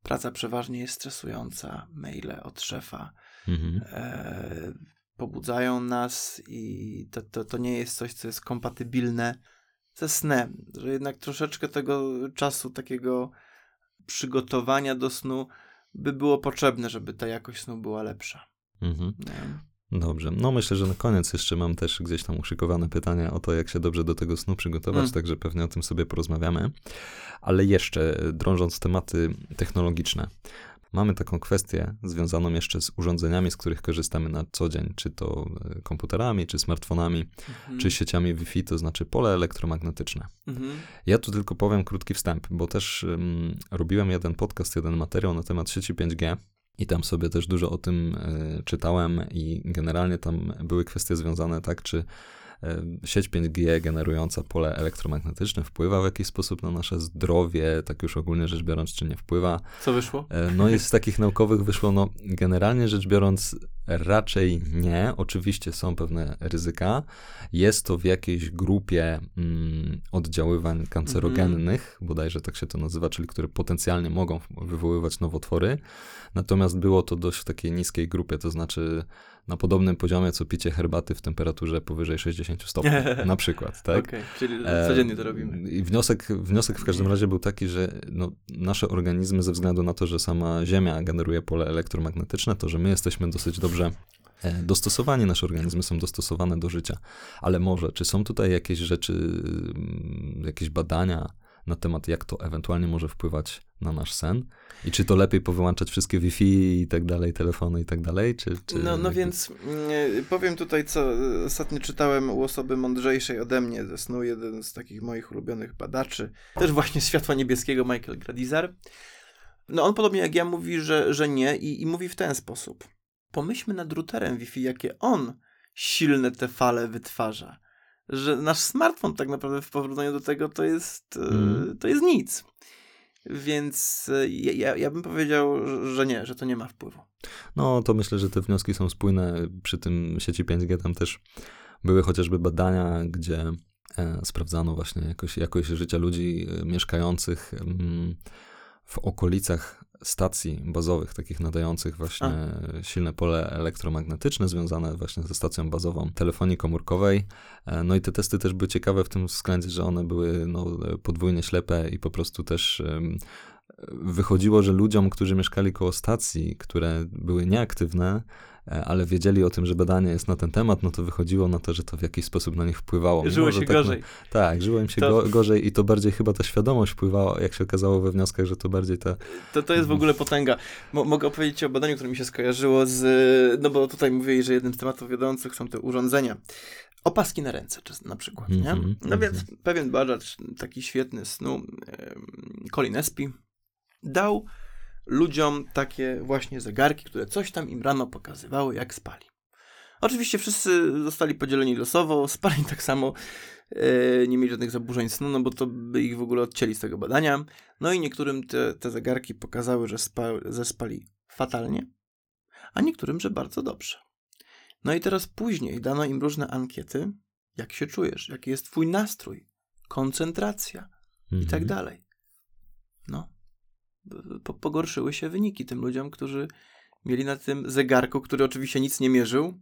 Praca przeważnie jest stresująca, maile od szefa Mhm. e, pobudzają nas i to, to, to nie jest coś, co jest kompatybilne ze snem. Że jednak troszeczkę tego czasu takiego przygotowania do snu by było potrzebne, żeby ta jakość snu była lepsza. Mhm. Dobrze. No myślę, że na koniec jeszcze mam też gdzieś tam uszykowane pytania o to, jak się dobrze do tego snu przygotować, Mm. także pewnie o tym sobie porozmawiamy. Ale jeszcze drążąc tematy technologiczne. Mamy taką kwestię związaną jeszcze z urządzeniami, z których korzystamy na co dzień, czy to e, komputerami, czy smartfonami, Mhm. czy sieciami Wi-Fi, to znaczy pole elektromagnetyczne. Mhm. Ja tu tylko powiem krótki wstęp, bo też ym, robiłem jeden podcast, jeden materiał na temat sieci 5G i tam sobie też dużo o tym y, czytałem i generalnie tam były kwestie związane tak, czy sieć 5G generująca pole elektromagnetyczne wpływa w jakiś sposób na nasze zdrowie, tak już ogólnie rzecz biorąc, czy nie wpływa. Co wyszło? E, No i z takich naukowych wyszło, no generalnie rzecz biorąc raczej nie. Oczywiście są pewne ryzyka. Jest to w jakiejś grupie mm, oddziaływań kancerogennych, bodajże tak się to nazywa, czyli które potencjalnie mogą wywoływać nowotwory. Natomiast było to dość w takiej niskiej grupie, to znaczy na podobnym poziomie, co picie herbaty w temperaturze powyżej 60 stopni, na przykład, tak? Okej, czyli E, codziennie to robimy. I wniosek, wniosek w każdym razie był taki, że no, nasze organizmy, ze względu na to, że sama Ziemia generuje pole elektromagnetyczne, to że my jesteśmy dosyć dobrze e, dostosowani, nasze organizmy są dostosowane do życia. Ale może, czy są tutaj jakieś rzeczy, mm, jakieś badania na temat, jak to ewentualnie może wpływać na nasz sen? I czy to lepiej powyłączać wszystkie Wi-Fi i tak dalej, telefony i tak dalej? Czy, czy No, no więc mm, powiem tutaj, co e, ostatnio czytałem u osoby mądrzejszej ode mnie ze snu, jeden z takich moich ulubionych badaczy, też właśnie światła niebieskiego, Michael Gradizar. No on podobnie jak ja mówi, że, że nie i, i mówi w ten sposób. Pomyślmy nad routerem Wi-Fi, jakie on silne te fale wytwarza. Że nasz smartfon tak naprawdę w porównaniu do tego to jest, Mm. to jest nic. Więc e, ja, ja, ja bym powiedział, że- nie, że to nie ma wpływu. No, to myślę, że te wnioski są spójne. Przy tym sieci 5G tam też były chociażby badania, gdzie e, sprawdzano właśnie jakoś, jakość życia ludzi mieszkających mm, w okolicach stacji bazowych, takich nadających właśnie silne pole elektromagnetyczne związane właśnie ze stacją bazową telefonii komórkowej. E, No i te testy też były ciekawe w tym względzie, że one były no, podwójnie ślepe i po prostu też em, wychodziło, że ludziom, którzy mieszkali koło stacji, które były nieaktywne, ale wiedzieli o tym, że badanie jest na ten temat, no to wychodziło na to, że to w jakiś sposób na nich wpływało. Mimo, Żyło że się tak, gorzej. tak, żyło im się To- go, gorzej i to bardziej chyba ta świadomość wpływała, jak się okazało we wnioskach, że to bardziej ta... To, to jest w ogóle potęga. Mo, mogę opowiedzieć o badaniu, które mi się skojarzyło z. No bo tutaj mówili, że jednym z tematów wiodących są te urządzenia. Opaski na ręce, na przykład. Nie? Mhm, No więc mhm. pewien badacz, taki świetny snu, Colin Espy, dał ludziom takie właśnie zegarki, które coś tam im rano pokazywały, jak spali. Oczywiście wszyscy zostali podzieleni losowo, spali tak samo, e, nie mieli żadnych zaburzeń snu, no bo to by ich w ogóle odcięli z tego badania. No i niektórym te, te zegarki pokazały, że spa, zespali fatalnie, a niektórym, że bardzo dobrze. No i teraz później dano im różne ankiety, jak się czujesz, jaki jest twój nastrój, koncentracja i tak Mhm. dalej. No, pogorszyły się wyniki tym ludziom, którzy mieli na tym zegarku, który oczywiście nic nie mierzył.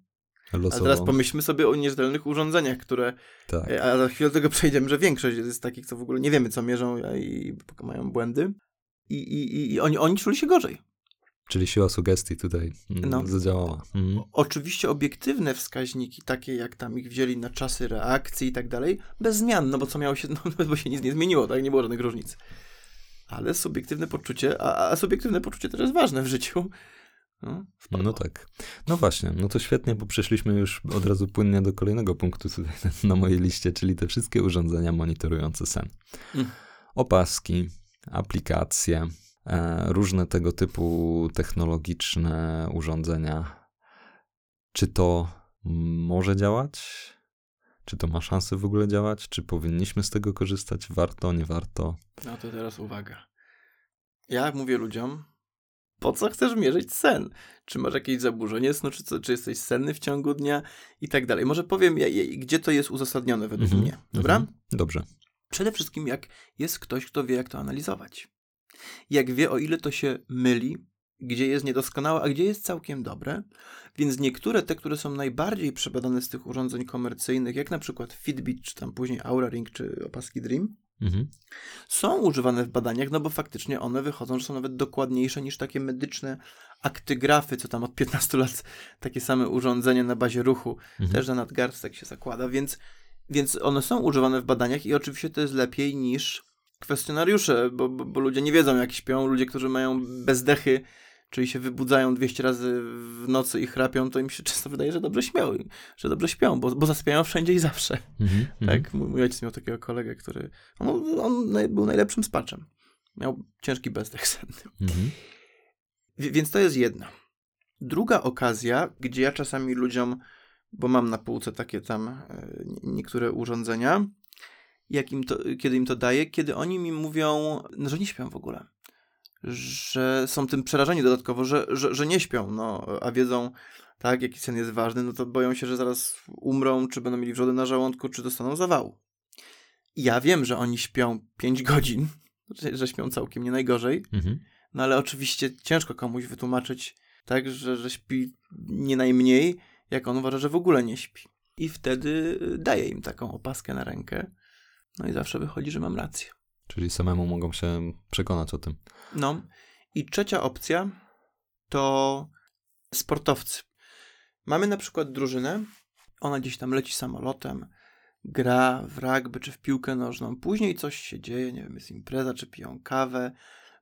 A Losowo. teraz pomyślmy sobie o nierzetelnych urządzeniach, które. Tak. A za chwilę do tego przejdziemy, że większość jest takich, co w ogóle nie wiemy, co mierzą a i mają błędy. I, i, i- i oni, oni czuli się gorzej. Czyli siła sugestii tutaj mm, No. zadziałała. Mhm. Oczywiście obiektywne wskaźniki, takie jak tam ich wzięli na czasy reakcji i tak dalej, bez zmian, no bo co miało się, no bo się nic nie zmieniło, tak? Nie było żadnych różnic. Ale subiektywne poczucie, a, a subiektywne poczucie też jest ważne w życiu. No, no, tak. No właśnie, no to świetnie, bo przeszliśmy już od razu płynnie do kolejnego punktu tutaj na mojej liście, czyli te wszystkie urządzenia monitorujące sen. Mm. Opaski, aplikacje, e, różne tego typu technologiczne urządzenia. Czy to może działać? Czy to ma szansę w ogóle działać? Czy powinniśmy z tego korzystać? Warto, nie warto? No to teraz uwaga. Ja mówię ludziom, po co chcesz mierzyć sen? Czy masz jakieś zaburzenie snu, czy, co, czy jesteś senny w ciągu dnia i tak dalej. Może powiem, gdzie to jest uzasadnione według -hmm, mnie. Dobra? Mm -hmm. Dobrze. Przede wszystkim, jak jest ktoś, kto wie, jak to analizować. Jak wie, o ile to się myli, gdzie jest niedoskonałe, a gdzie jest całkiem dobre. Więc niektóre te, które są najbardziej przebadane z tych urządzeń komercyjnych, jak na przykład Fitbit, czy tam później Aura Ring, czy opaski Dream, mhm. są używane w badaniach, no bo faktycznie one wychodzą, że są nawet dokładniejsze niż takie medyczne aktygrafy, co tam od 15 lat takie same urządzenia na bazie ruchu, mhm. też na nadgarstek się zakłada, więc, więc one są używane w badaniach i oczywiście to jest lepiej niż kwestionariusze, bo, bo, bo ludzie nie wiedzą jak śpią, ludzie, którzy mają bezdechy, czyli się wybudzają 200 razy w nocy i chrapią, to im się często wydaje, że dobrze śpią, że dobrze śpią, bo, bo zasypiają wszędzie i zawsze. Mm-hmm, tak, mój, mój ojciec miał takiego kolegę, który, on, on był najlepszym spaczem. Miał ciężki bezdech senny. Mm-hmm. Więc to jest jedna. Druga okazja, gdzie ja czasami ludziom, bo mam na półce takie tam e, niektóre urządzenia, jak im to, kiedy im to daję, kiedy oni mi mówią, no, że nie śpią w ogóle że są tym przerażeni dodatkowo, że, że, że nie śpią, no, a wiedzą, tak, jaki sen jest ważny, no to boją się, że zaraz umrą, czy będą mieli wrzody na żołądku, czy dostaną zawału. Ja wiem, że oni śpią 5 godzin, że, śpią całkiem nie najgorzej, mhm. no ale oczywiście ciężko komuś wytłumaczyć, tak, że, że śpi nie najmniej, jak on uważa, że w ogóle nie śpi. I wtedy daję im taką opaskę na rękę, no i zawsze wychodzi, że mam rację. Czyli samemu mogą się przekonać o tym. No. I trzecia opcja to sportowcy. Mamy na przykład drużynę, ona gdzieś tam leci samolotem, gra w rugby czy w piłkę nożną, później coś się dzieje, nie wiem, jest impreza czy piją kawę,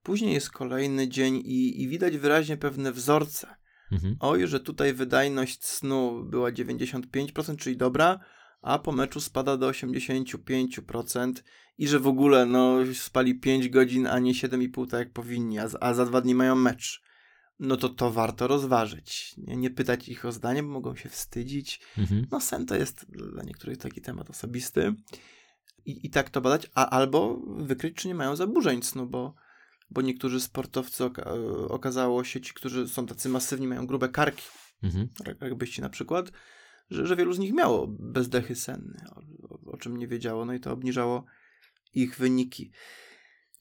później jest kolejny dzień i, i widać wyraźnie pewne wzorce. Mhm. Oj, że tutaj wydajność snu była 95%, czyli dobra, a po meczu spada do 85% i że w ogóle no, spali 5 godzin, a nie 7,5 tak jak powinni, a, a za dwa dni mają mecz. No to to warto rozważyć. Nie, nie pytać ich o zdanie, bo mogą się wstydzić. Mhm. No sen to jest dla niektórych taki temat osobisty. I, I tak to badać, a albo wykryć, czy nie mają zaburzeń snu, bo, bo niektórzy sportowcy oka okazało się, ci, którzy są tacy masywni, mają grube karki, mhm. jakbyście na przykład, że, że wielu z nich miało bezdechy senne, o, o, o czym nie wiedziało, no i to obniżało ich wyniki.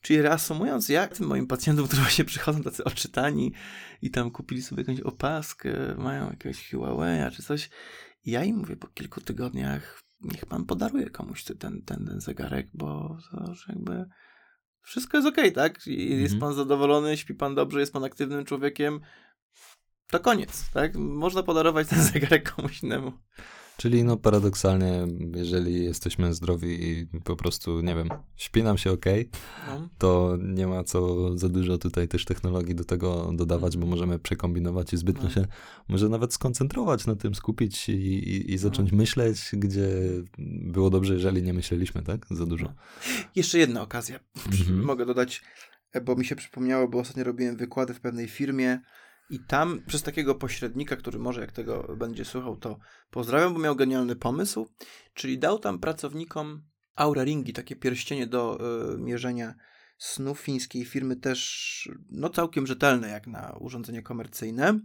Czyli reasumując, jak tym moim pacjentom, którzy właśnie przychodzą tacy oczytani i tam kupili sobie jakąś opaskę, mają jakiegoś Huawei czy coś, ja im mówię po kilku tygodniach, niech pan podaruje komuś ten, ten, ten zegarek, bo to że jakby wszystko jest okej, okay, tak? Jest mhm. pan zadowolony, śpi pan dobrze, jest pan aktywnym człowiekiem, to koniec, tak? Można podarować ten zegarek komuś innemu. Czyli no paradoksalnie, jeżeli jesteśmy zdrowi i po prostu, nie wiem, śpi nam się ok, no. to nie ma co za dużo tutaj też technologii do tego dodawać, bo możemy przekombinować i zbytnio no. się może nawet skoncentrować na tym, skupić i, i, i zacząć no. myśleć, gdzie było dobrze, jeżeli nie myśleliśmy, tak? Za dużo. Jeszcze jedna okazja. Mhm. Mogę dodać, bo mi się przypomniało, bo ostatnio robiłem wykłady w pewnej firmie, i tam przez takiego pośrednika, który może jak tego będzie słuchał, to pozdrawiam, bo miał genialny pomysł, czyli dał tam pracownikom Aura Ringi, takie pierścienie do y, mierzenia snu fińskiej firmy, też no całkiem rzetelne jak na urządzenie komercyjne.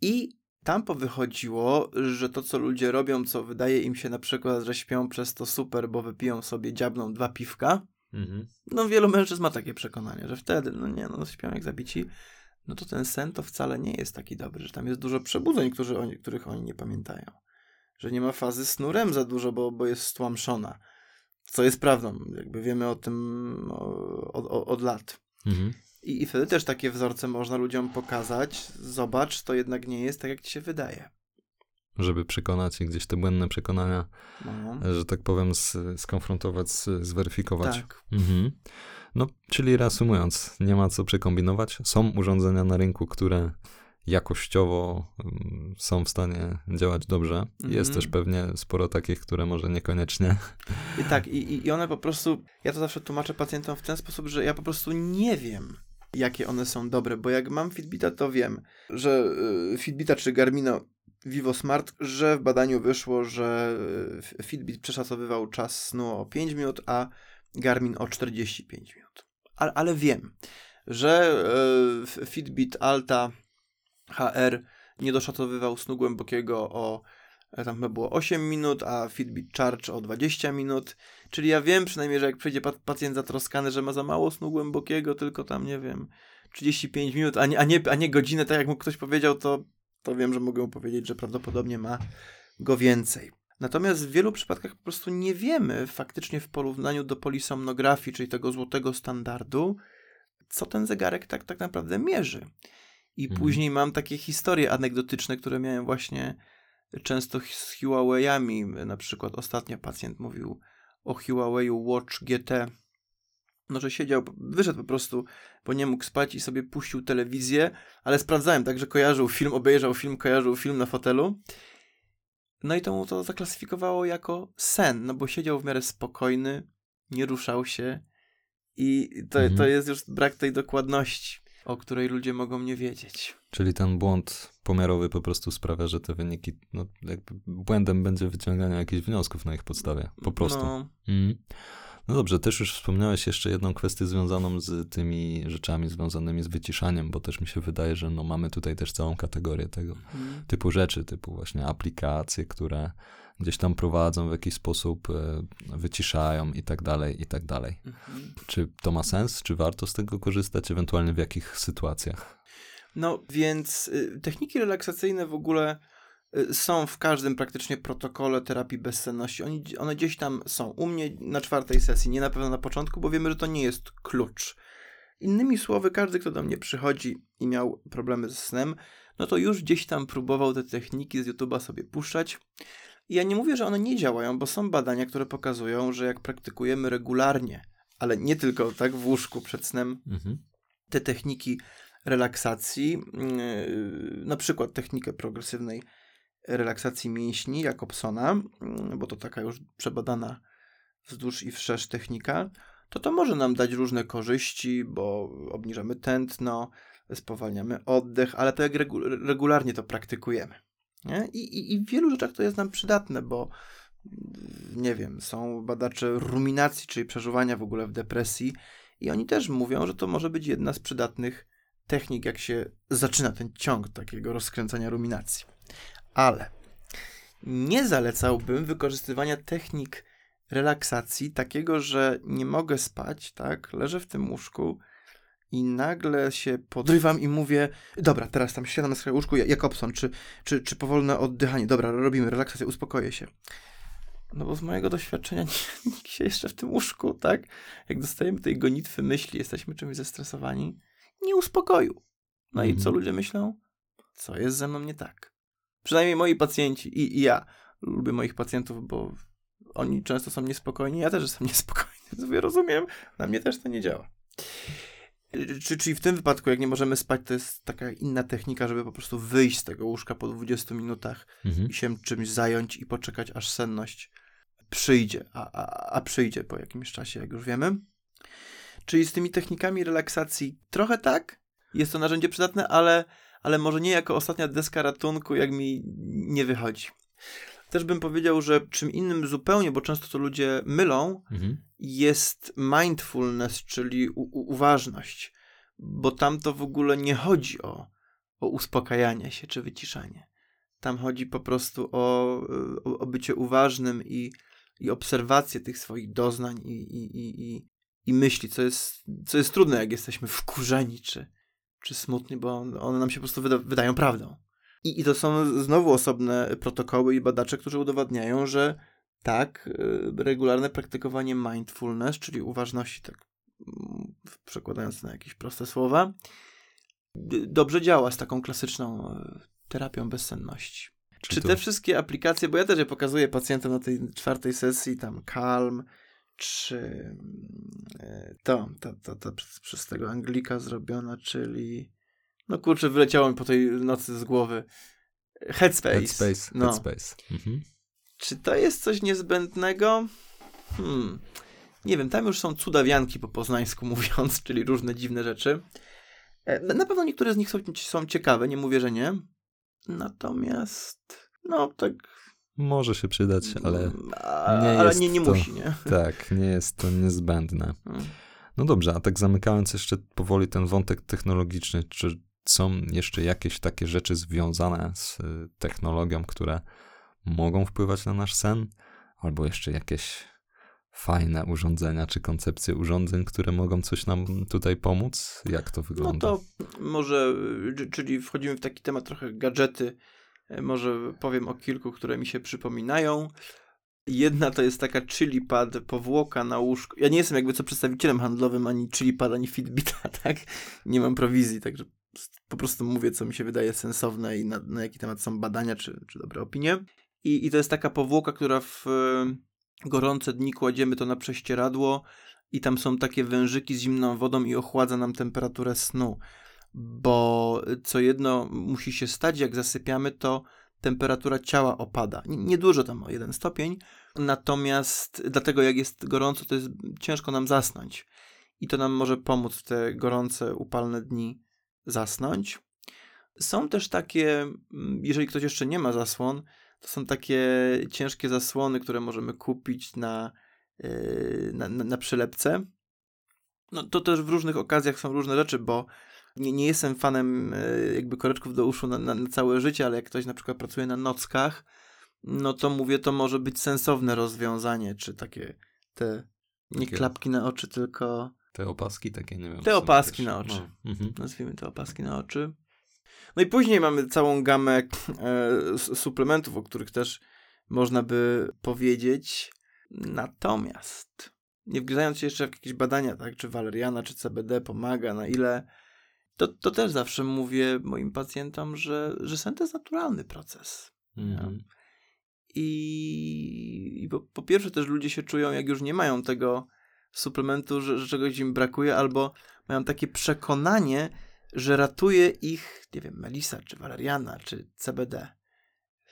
I tam powychodziło, że to, co ludzie robią, co wydaje im się na przykład, że śpią przez to super, bo wypiją sobie dziabną dwa piwka. Mhm. No wielu mężczyzn ma takie przekonanie, że wtedy, no nie, no śpią jak zabici no to ten sen to wcale nie jest taki dobry, że tam jest dużo przebudzeń, oni, których oni nie pamiętają. Że nie ma fazy snurem za dużo, bo, bo jest stłamszona. Co jest prawdą, jakby wiemy o tym od, od, od lat. Mhm. I, I wtedy też takie wzorce można ludziom pokazać. Zobacz, to jednak nie jest tak, jak ci się wydaje. żeby przekonać i gdzieś te błędne przekonania, No. że tak powiem, z, skonfrontować, z, zweryfikować. Tak. Mhm. No, czyli reasumując, nie ma co przekombinować. Są urządzenia na rynku, które jakościowo mm, są w stanie działać dobrze. Jest Mhm. też pewnie sporo takich, które może niekoniecznie. I tak, i, i- one po prostu, ja to zawsze tłumaczę pacjentom w ten sposób, że ja po prostu nie wiem, jakie one są dobre, bo jak mam Fitbita, to wiem, że y, Fitbita czy Garmino Vivo Smart, że w badaniu wyszło, że y, Fitbit przeszacowywał czas snu o 5 minut, a Garmin o 45 minut. Ale, wiem, że y, Fitbit Alta HR nie doszacowywał snu głębokiego o e, tam chyba było 8 minut, a Fitbit Charge o 20 minut. Czyli ja wiem przynajmniej, że jak przyjdzie pa- pacjent zatroskany, że ma za mało snu głębokiego, tylko tam, nie wiem, 35 minut, a nie, a nie, a nie godzinę, tak jak mu ktoś powiedział, to, to wiem, że mogę mu powiedzieć, że prawdopodobnie ma go więcej. Natomiast w wielu przypadkach po prostu nie wiemy faktycznie w porównaniu do polisomnografii, czyli tego złotego standardu, co ten zegarek tak, tak naprawdę mierzy. I Mhm. później mam takie historie anegdotyczne, które miałem właśnie często z Huawei'ami. Na przykład ostatnio pacjent mówił o Huawei Watch GT. No, że siedział, wyszedł po prostu, bo nie mógł spać i sobie puścił telewizję, ale sprawdzałem, także kojarzył film, obejrzał film, kojarzył film na fotelu. No i to mu to zaklasyfikowało jako sen, no bo siedział w miarę spokojny, nie ruszał się i to, Mhm. to jest już brak tej dokładności, o której ludzie mogą nie wiedzieć. Czyli ten błąd pomiarowy po prostu sprawia, że te wyniki, no jakby błędem będzie wyciąganie jakichś wniosków na ich podstawie. Po prostu. No, Mm. No dobrze, też już wspomniałeś jeszcze jedną kwestię związaną z tymi rzeczami związanymi z wyciszaniem, bo też mi się wydaje, że no mamy tutaj też całą kategorię tego mm, typu rzeczy, typu właśnie aplikacje, które gdzieś tam prowadzą w jakiś sposób, e, wyciszają i tak dalej, i tak dalej. mhm. Czy to ma sens? Czy warto z tego korzystać? Ewentualnie w jakich sytuacjach? No więc y, techniki relaksacyjne w ogóle są w każdym praktycznie protokole terapii bezsenności. Oni, one gdzieś tam są. U mnie na czwartej sesji, nie na pewno na początku, bo wiemy, że to nie jest klucz. Innymi słowy, każdy, kto do mnie przychodzi i miał problemy ze snem, no to już gdzieś tam próbował te techniki z YouTube'a sobie puszczać. I ja nie mówię, że one nie działają, bo są badania, które pokazują, że jak praktykujemy regularnie, ale nie tylko tak w łóżku przed snem, Mhm. te techniki relaksacji, yy, na przykład technikę progresywnej relaksacji mięśni Jakobsona, yy, bo to taka już przebadana wzdłuż i wszerz technika, to to może nam dać różne korzyści, bo obniżamy tętno, spowalniamy oddech, ale regu- regularnie to praktykujemy. I, i, I w wielu rzeczach to jest nam przydatne, bo yy, nie wiem, są badacze ruminacji, czyli przeżuwania w ogóle w depresji i oni też mówią, że to może być jedna z przydatnych technik, jak się zaczyna ten ciąg takiego rozkręcania ruminacji. Ale nie zalecałbym wykorzystywania technik relaksacji takiego, że nie mogę spać, tak? Leżę w tym łóżku i nagle się podrywam i mówię, dobra, teraz tam siadam na swoim łóżku, Ja- Jakobson, czy, czy, czy powolne oddychanie, dobra, robimy relaksację, uspokoję się. No bo z mojego doświadczenia nikt się jeszcze w tym łóżku, tak? Jak dostajemy tej gonitwy myśli, jesteśmy czymś zestresowani, nie uspokoił. No i Mhm. co ludzie myślą? Co jest ze mną nie tak? Przynajmniej moi pacjenci i, i ja lubię moich pacjentów, bo oni często są niespokojni, ja też jestem niespokojny, mówię, rozumiem, na mnie też to nie działa. Czy, czyli w tym wypadku, jak nie możemy spać, to jest taka inna technika, żeby po prostu wyjść z tego łóżka po 20 minutach Mhm. i się czymś zająć i poczekać, aż senność przyjdzie, a, a, a przyjdzie po jakimś czasie, jak już wiemy. Czyli z tymi technikami relaksacji trochę tak, jest to narzędzie przydatne, ale, ale może nie jako ostatnia deska ratunku, jak mi nie wychodzi. Też bym powiedział, że czym innym zupełnie, bo często to ludzie mylą, Mhm. jest mindfulness, czyli u- u- uważność, bo tam to w ogóle nie chodzi o, o uspokajanie się czy wyciszanie. Tam chodzi po prostu o, o, o bycie uważnym i, i obserwację tych swoich doznań i, i, i, i, i myśli, co jest, co jest trudne, jak jesteśmy wkurzeni czy, czy smutni, bo one nam się po prostu wyda, wydają prawdą. I, I to są znowu osobne protokoły i badacze, którzy udowadniają, że tak, y, regularne praktykowanie mindfulness, czyli uważności, tak przekładając na jakieś proste słowa, dobrze działa z taką klasyczną y, terapią bezsenności. Czy, Czy te wszystkie aplikacje, bo ja też je pokazuję pacjentom na tej czwartej sesji, tam Calm, czy e, to, to, to, to przez, przez tego Anglika zrobiona, czyli no kurczę, wyleciało mi po tej nocy z głowy. Headspace. Headspace, no. Headspace. Mhm. Czy to jest coś niezbędnego? Hmm. Nie wiem, tam już są cudawianki po poznańsku mówiąc, czyli różne dziwne rzeczy. E, Na na pewno niektóre z nich są, są ciekawe, nie mówię, że nie. Natomiast, no tak. Może się przydać, ale mm, a, nie ale jest nie, nie to- musi, nie? tak, nie jest to niezbędne. Mm. No dobrze, a tak zamykając jeszcze powoli ten wątek technologiczny, czy są jeszcze jakieś takie rzeczy związane z y, technologią, które mogą wpływać na nasz sen? Albo jeszcze jakieś fajne urządzenia, czy koncepcje urządzeń, które mogą coś nam tutaj pomóc? Jak to No wygląda? to może, y, czyli wchodzimy w taki temat trochę gadżety. E, Może powiem o kilku, które mi się przypominają. Jedna to jest taka chilipad, powłoka na łóżku. Ja nie jestem jakby co przedstawicielem handlowym ani chilipad, ani fitbita, tak? Nie mam prowizji, także po prostu mówię, co mi się wydaje sensowne i na, na jaki temat są badania, czy, czy dobre opinie. I, I to jest taka powłoka, która w e, gorące dni kładziemy to na prześcieradło i tam są takie wężyki z zimną wodą i ochładza nam temperaturę snu. Bo co jedno musi się stać, jak zasypiamy, to temperatura ciała opada. Niedużo tam o jeden stopień, natomiast dlatego jak jest gorąco, to jest ciężko nam zasnąć. I to nam może pomóc w te gorące, upalne dni zasnąć. Są też takie, mm, jeżeli ktoś jeszcze nie ma zasłon, to są takie ciężkie zasłony, które możemy kupić na, yy, na, na, na przylepce. No to też w różnych okazjach są różne rzeczy, bo nie, nie jestem fanem e, jakby koreczków do uszu na, na, na całe życie, ale jak ktoś na przykład pracuje na nockach, no to mówię, to może być sensowne rozwiązanie, czy takie te nie Takie- klapki na oczy, tylko Te opaski takie, nie wiem. Te opaski na oczy. No, mhm. nazwijmy to opaski na oczy. No i później mamy całą gamę e, suplementów, o których też można by powiedzieć. Natomiast, nie wgryzając się jeszcze w jakieś badania, tak, czy waleriana, czy CBD pomaga, na ile, to, to też zawsze mówię moim pacjentom, że, że sen to jest naturalny proces. Mhm. I, i po, po pierwsze też ludzie się czują, jak już nie mają tego suplementu, że, że czegoś im brakuje, albo mają takie przekonanie, że ratuje ich, nie wiem, melisa, czy waleriana, czy CBD.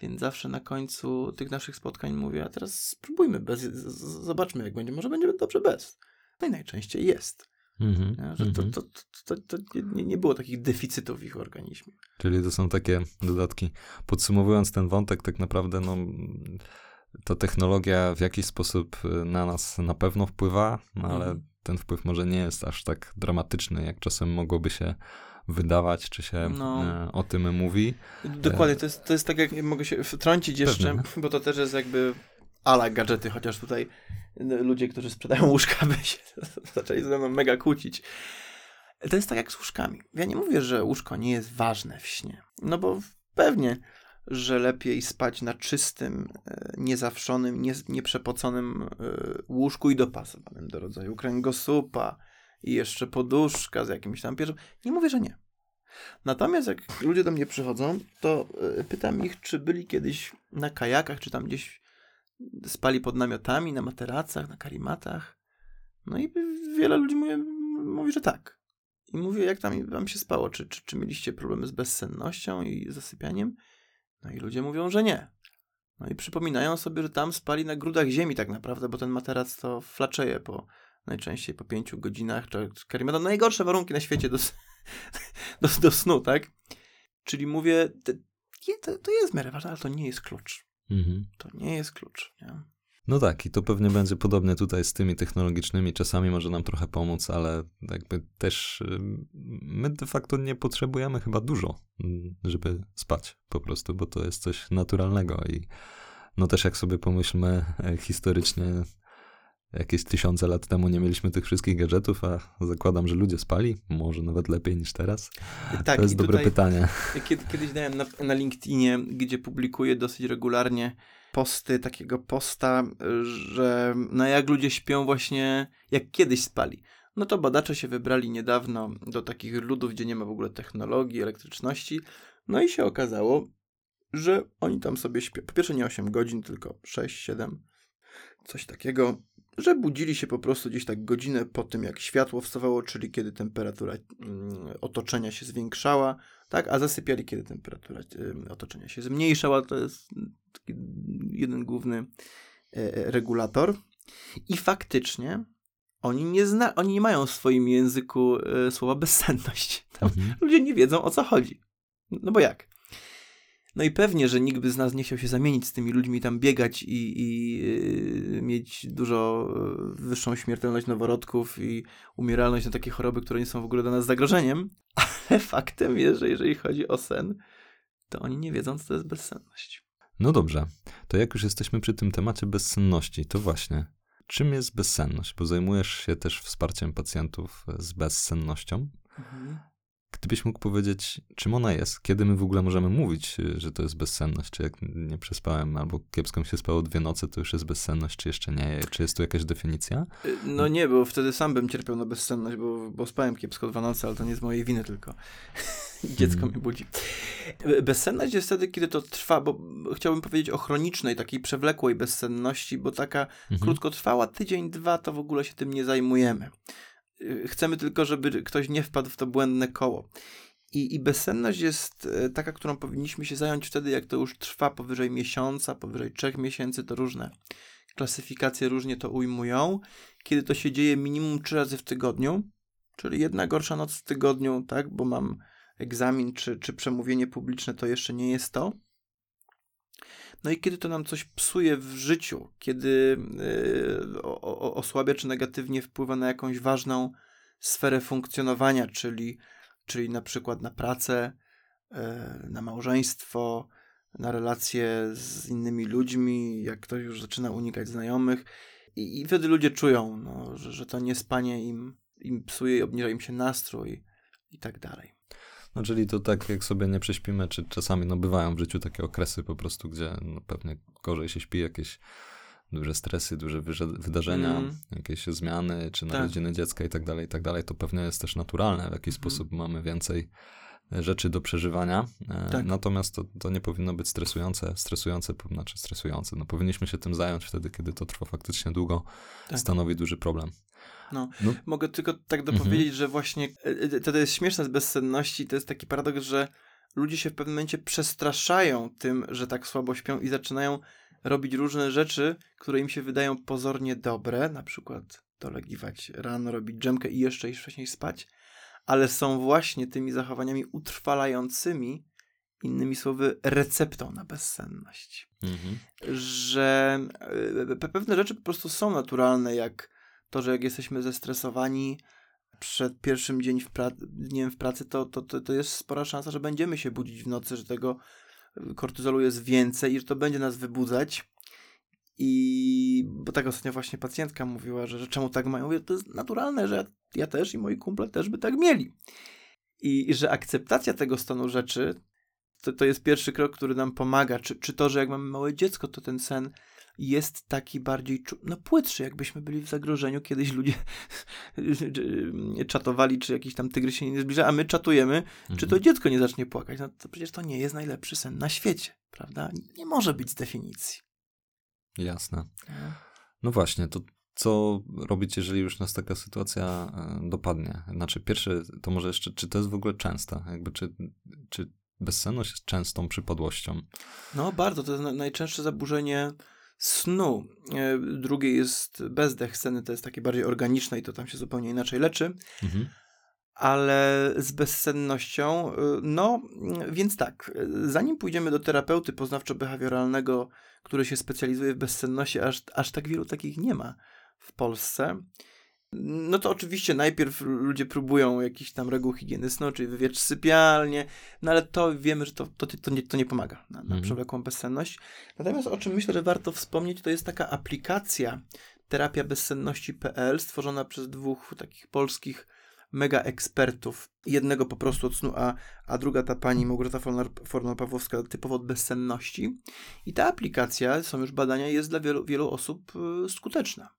Więc zawsze na końcu tych naszych spotkań mówię, a teraz spróbujmy bez, z- z- zobaczmy jak będzie, może będzie dobrze bez. No i najczęściej jest. Mhm. Że to, Mhm. to, to, to, to nie, nie było takich deficytów w ich organizmie. Czyli to są takie dodatki. Podsumowując ten wątek, tak naprawdę no, ta technologia w jakiś sposób y, na nas na pewno wpływa, no, ale Mhm. ten wpływ może nie jest aż tak dramatyczny, jak czasem mogłoby się wydawać, czy się No. e, o tym mówi. Dokładnie, to jest, to jest tak, jak mogę się wtrącić jeszcze, Pewnie. bo to też jest jakby ala gadżety, chociaż tutaj ludzie, którzy sprzedają łóżka, by się zaczęli ze mną mega kłócić. To jest tak jak z łóżkami. Ja nie mówię, że łóżko nie jest ważne w śnie, no bo pewnie, że lepiej spać na czystym, e, niezawszonym, nie, nieprzepoconym e, łóżku i dopasowanym do rodzaju kręgosłupa i jeszcze poduszka z jakimś tam pierwszym. Nie mówię, że nie. Natomiast jak ludzie do mnie przychodzą, to y, pytam ich, czy byli kiedyś na kajakach, czy tam gdzieś spali pod namiotami, na materacach, na karimatach. No i wiele ludzi mówi, mówi że tak. I mówię, jak tam wam się spało, czy, czy, czy mieliście problemy z bezsennością i zasypianiem? No i ludzie mówią, że nie. No i przypominają sobie, że tam spali na grudach ziemi tak naprawdę, bo ten materac to flaczeje po najczęściej po pięciu godzinach, karimata. Najgorsze warunki na świecie do, do, do snu, tak? Czyli mówię, to, to jest w miarę ważne, ale to nie jest klucz. Mhm. To nie jest klucz, nie? No tak, i to pewnie będzie podobnie tutaj z tymi technologicznymi. Czasami może nam trochę pomóc, ale jakby też y, my de facto nie potrzebujemy chyba dużo, mm, żeby spać po prostu, bo to jest coś naturalnego i no też jak sobie pomyślmy e, historycznie, jakieś tysiące lat temu nie mieliśmy tych wszystkich gadżetów, a zakładam, że ludzie spali, może nawet lepiej niż teraz. Tak, to jest dobre tutaj- pytanie. Kiedy, kiedyś dałem na, na LinkedInie, gdzie publikuję dosyć regularnie posty, takiego posta, że no jak ludzie śpią właśnie, jak kiedyś spali. No to badacze się wybrali niedawno do takich ludów, gdzie nie ma w ogóle technologii, elektryczności. No i się okazało, że oni tam sobie śpią. Po pierwsze nie 8 godzin, tylko 6, 7, coś takiego, że budzili się po prostu gdzieś tak godzinę po tym, jak światło wstawało, czyli kiedy temperatura mm, otoczenia się zwiększała, tak, a zasypiali, kiedy temperatura y, otoczenia się zmniejszała. To jest jeden główny e, e, regulator. I faktycznie oni nie, zna, oni nie mają w swoim języku słowa bezsenność. Mhm. Ludzie nie wiedzą o co chodzi. No bo jak? No i pewnie, że nikt by z nas nie chciał się zamienić z tymi ludźmi, tam biegać i, i yy, mieć dużo yy, wyższą śmiertelność noworodków i umieralność na takie choroby, które nie są w ogóle dla nas zagrożeniem. Ale faktem jest, że jeżeli chodzi o sen, to oni nie wiedzą, co to jest bezsenność. No dobrze, to jak już jesteśmy przy tym temacie bezsenności, to właśnie, czym jest bezsenność? Bo zajmujesz się też wsparciem pacjentów z bezsennością. Mhm. Gdybyś mógł powiedzieć, czym ona jest, kiedy my w ogóle możemy mówić, że to jest bezsenność, czy jak nie przespałem, albo kiepsko mi się spało dwie noce, to już jest bezsenność, czy jeszcze nie, czy jest tu jakaś definicja? Y, no nie, bo wtedy sam bym cierpiał na bezsenność, bo, bo spałem kiepsko dwa noce, ale to nie z mojej winy tylko. Dziecko hmm. mnie budzi. Bezsenność jest wtedy, kiedy to trwa, bo chciałbym powiedzieć o chronicznej, takiej przewlekłej bezsenności, bo taka mhm. krótkotrwała, tydzień, dwa, to w ogóle się tym nie zajmujemy. Y, chcemy tylko, żeby ktoś nie wpadł w to błędne koło. I, I bezsenność jest e, taka, którą powinniśmy się zająć wtedy, jak to już trwa powyżej miesiąca, powyżej trzech miesięcy, to różne klasyfikacje różnie to ujmują. Kiedy to się dzieje minimum trzy razy w tygodniu, czyli jedna gorsza noc w tygodniu, tak, bo mam egzamin czy, czy przemówienie publiczne, to jeszcze nie jest to. No i kiedy to nam coś psuje w życiu, kiedy yy, o, o, osłabia czy negatywnie wpływa na jakąś ważną sferę funkcjonowania, czyli, czyli na przykład na pracę, yy, na małżeństwo, na relacje z innymi ludźmi, jak ktoś już zaczyna unikać znajomych. I, i wtedy ludzie czują, no, że, że to niespanie im, im psuje i obniża im się nastrój i tak dalej. No czyli to tak jak sobie nie prześpimy, czy czasami no bywają w życiu takie okresy po prostu, gdzie no, pewnie gorzej się śpi, jakieś duże stresy, duże wydarzenia, mm. jakieś zmiany, czy narodziny tak. dziecka i tak dalej, i tak dalej, to pewnie jest też naturalne, w jaki mm. sposób mamy więcej e, rzeczy do przeżywania. E, tak. Natomiast to, to nie powinno być stresujące, stresujące, znaczy stresujące. No powinniśmy się tym zająć wtedy, kiedy to trwa faktycznie długo, tak. stanowi duży problem. No. no. Mogę tylko tak dopowiedzieć, mhm. że właśnie e, e, to, to jest śmieszne z bezsenności, to jest taki paradoks, że ludzie się w pewnym momencie przestraszają tym, że tak słabo śpią i zaczynają robić różne rzeczy, które im się wydają pozornie dobre, na przykład dolegiwać rano, robić dżemkę i jeszcze iść wcześniej spać, ale są właśnie tymi zachowaniami utrwalającymi, innymi słowy, receptą na bezsenność. Mhm. Że e, pewne rzeczy po prostu są naturalne, jak to, że jak jesteśmy zestresowani przed pierwszym dzień w pra- dniem w pracy, to, to, to, to jest spora szansa, że będziemy się budzić w nocy, że tego kortyzolu jest więcej i że to będzie nas wybudzać. I bo tak ostatnio właśnie pacjentka mówiła, że, że czemu tak mają. Mówię, to jest naturalne, że ja też i moi kumple też by tak mieli. I, i że akceptacja tego stanu rzeczy to, to jest pierwszy krok, który nam pomaga. Czy, czy to, że jak mamy małe dziecko, to ten sen jest taki bardziej no, płytszy, jakbyśmy byli w zagrożeniu. Kiedyś ludzie czatowali, czy jakiś tam tygrys się nie zbliża, a my czatujemy, mhm. czy to mhm. dziecko nie zacznie płakać. No to przecież to nie jest najlepszy sen na świecie, prawda? Nie może być z definicji. Jasne. No, no właśnie, to co robić, jeżeli już nas taka sytuacja e, dopadnie? Znaczy, pierwsze, to może jeszcze, czy to jest w ogóle częsta? Jakby, czy, czy bezsenność jest częstą przypadłością? No, bardzo. To jest najczęstsze zaburzenie snu. E, drugie jest bezdech sceny, to jest takie bardziej organiczne i to tam się zupełnie inaczej leczy. Mhm. Ale z bezsennością, e, no więc tak, zanim pójdziemy do terapeuty poznawczo-behawioralnego, który się specjalizuje w bezsenności, aż, aż tak wielu takich nie ma w Polsce, no to oczywiście najpierw ludzie próbują jakichś tam reguł higieny snu, czyli wywietrz sypialnie, no ale to wiemy, że to, to, to, nie, to nie pomaga na, na mhm. przewlekłą bezsenność. Natomiast o czym myślę, że warto wspomnieć, to jest taka aplikacja terapia bezsenności.pl stworzona przez dwóch takich polskich mega ekspertów. Jednego po prostu od snu, a, a druga ta pani Małgorzata Fornal-Pawłowska typowo od bezsenności. I ta aplikacja, są już badania, jest dla wielu, wielu osób y, skuteczna.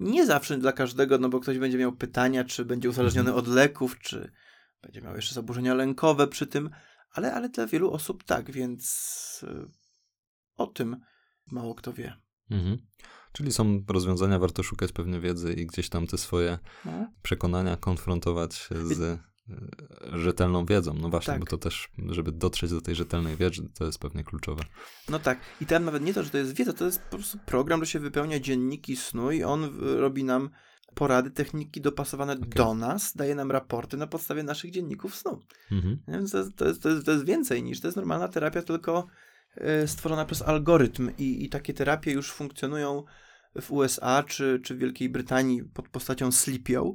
Nie zawsze dla każdego, no bo ktoś będzie miał pytania, czy będzie uzależniony od leków, czy będzie miał jeszcze zaburzenia lękowe przy tym, ale, ale dla wielu osób tak, więc y, o tym mało kto wie. Mhm. Czyli są rozwiązania, warto szukać pewnie wiedzy i gdzieś tam te swoje No. przekonania konfrontować z e, rzetelną wiedzą. No właśnie, Tak. bo to też, żeby dotrzeć do tej rzetelnej wiedzy, to jest pewnie kluczowe. No tak. I tam nawet nie to, że to jest wiedza, to jest po prostu program, że się wypełnia dzienniki snu i on robi nam porady, techniki dopasowane do nas, daje nam raporty na podstawie naszych dzienników snu. Mhm. Więc to jest, to jest, to jest, to jest więcej niż to jest normalna terapia, tylko e, stworzona przez algorytm i, i takie terapie już funkcjonują w USA czy, czy w Wielkiej Brytanii pod postacią Sleepio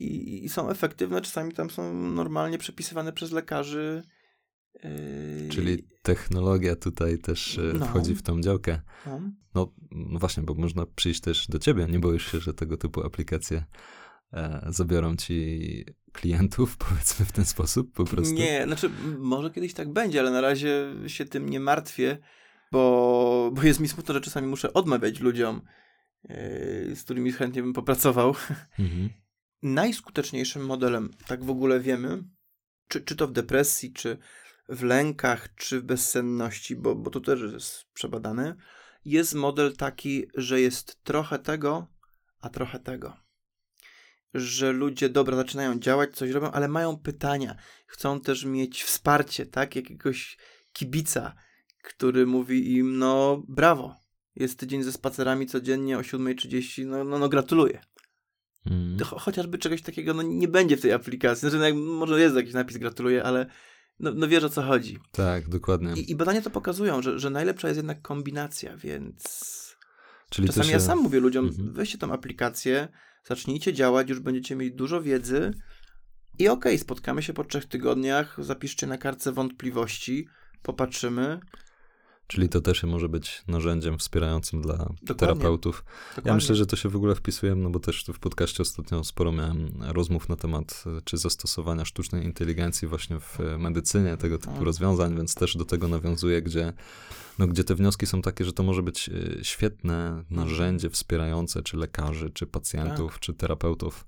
i, i są efektywne, czasami tam są normalnie przepisywane przez lekarzy. e, Czyli technologia tutaj też e, No. wchodzi w tą działkę. no. No, no właśnie, bo można przyjść też do ciebie. Nie boisz się, że tego typu aplikacje e, zabiorą ci klientów, powiedzmy w ten sposób po prostu? Nie, znaczy może kiedyś tak będzie, ale na razie się tym nie martwię, bo, bo jest mi smutno, że czasami muszę odmawiać ludziom, yy, z którymi chętnie bym popracował. Mhm. Najskuteczniejszym modelem, tak w ogóle wiemy, czy, czy to w depresji, czy w lękach, czy w bezsenności, bo, bo to też jest przebadane, jest model taki, że jest trochę tego, a trochę tego. Że ludzie, dobra, zaczynają działać, coś robią, ale mają pytania. Chcą też mieć wsparcie, tak? Jakiegoś kibica, który mówi im, no brawo, jest tydzień ze spacerami codziennie o 7.30, no, no, no gratuluję. Cho- chociażby czegoś takiego no, nie będzie w tej aplikacji. Znaczy, no, może jest jakiś napis gratuluję, ale no, no wiesz o co chodzi. Tak, dokładnie. I, I badania to pokazują, że, że najlepsza jest jednak kombinacja, więc Czyli czasami się... ja sam mówię ludziom, Mhm. weźcie tą aplikację, zacznijcie działać, już będziecie mieli dużo wiedzy i okej, spotkamy się po trzech tygodniach, zapiszcie na kartce wątpliwości, popatrzymy. Czyli to też może być narzędziem wspierającym dla Dokładnie. terapeutów. Ja Dokładnie. myślę, że to się w ogóle wpisuje, no bo też tu w podcaście ostatnio sporo miałem rozmów na temat e, czy zastosowania sztucznej inteligencji właśnie w e, medycynie, tego typu Tak. rozwiązań, więc też do tego nawiązuję, gdzie, no, gdzie te wnioski są takie, że to może być e, świetne narzędzie wspierające czy lekarzy, czy pacjentów, Tak. czy terapeutów,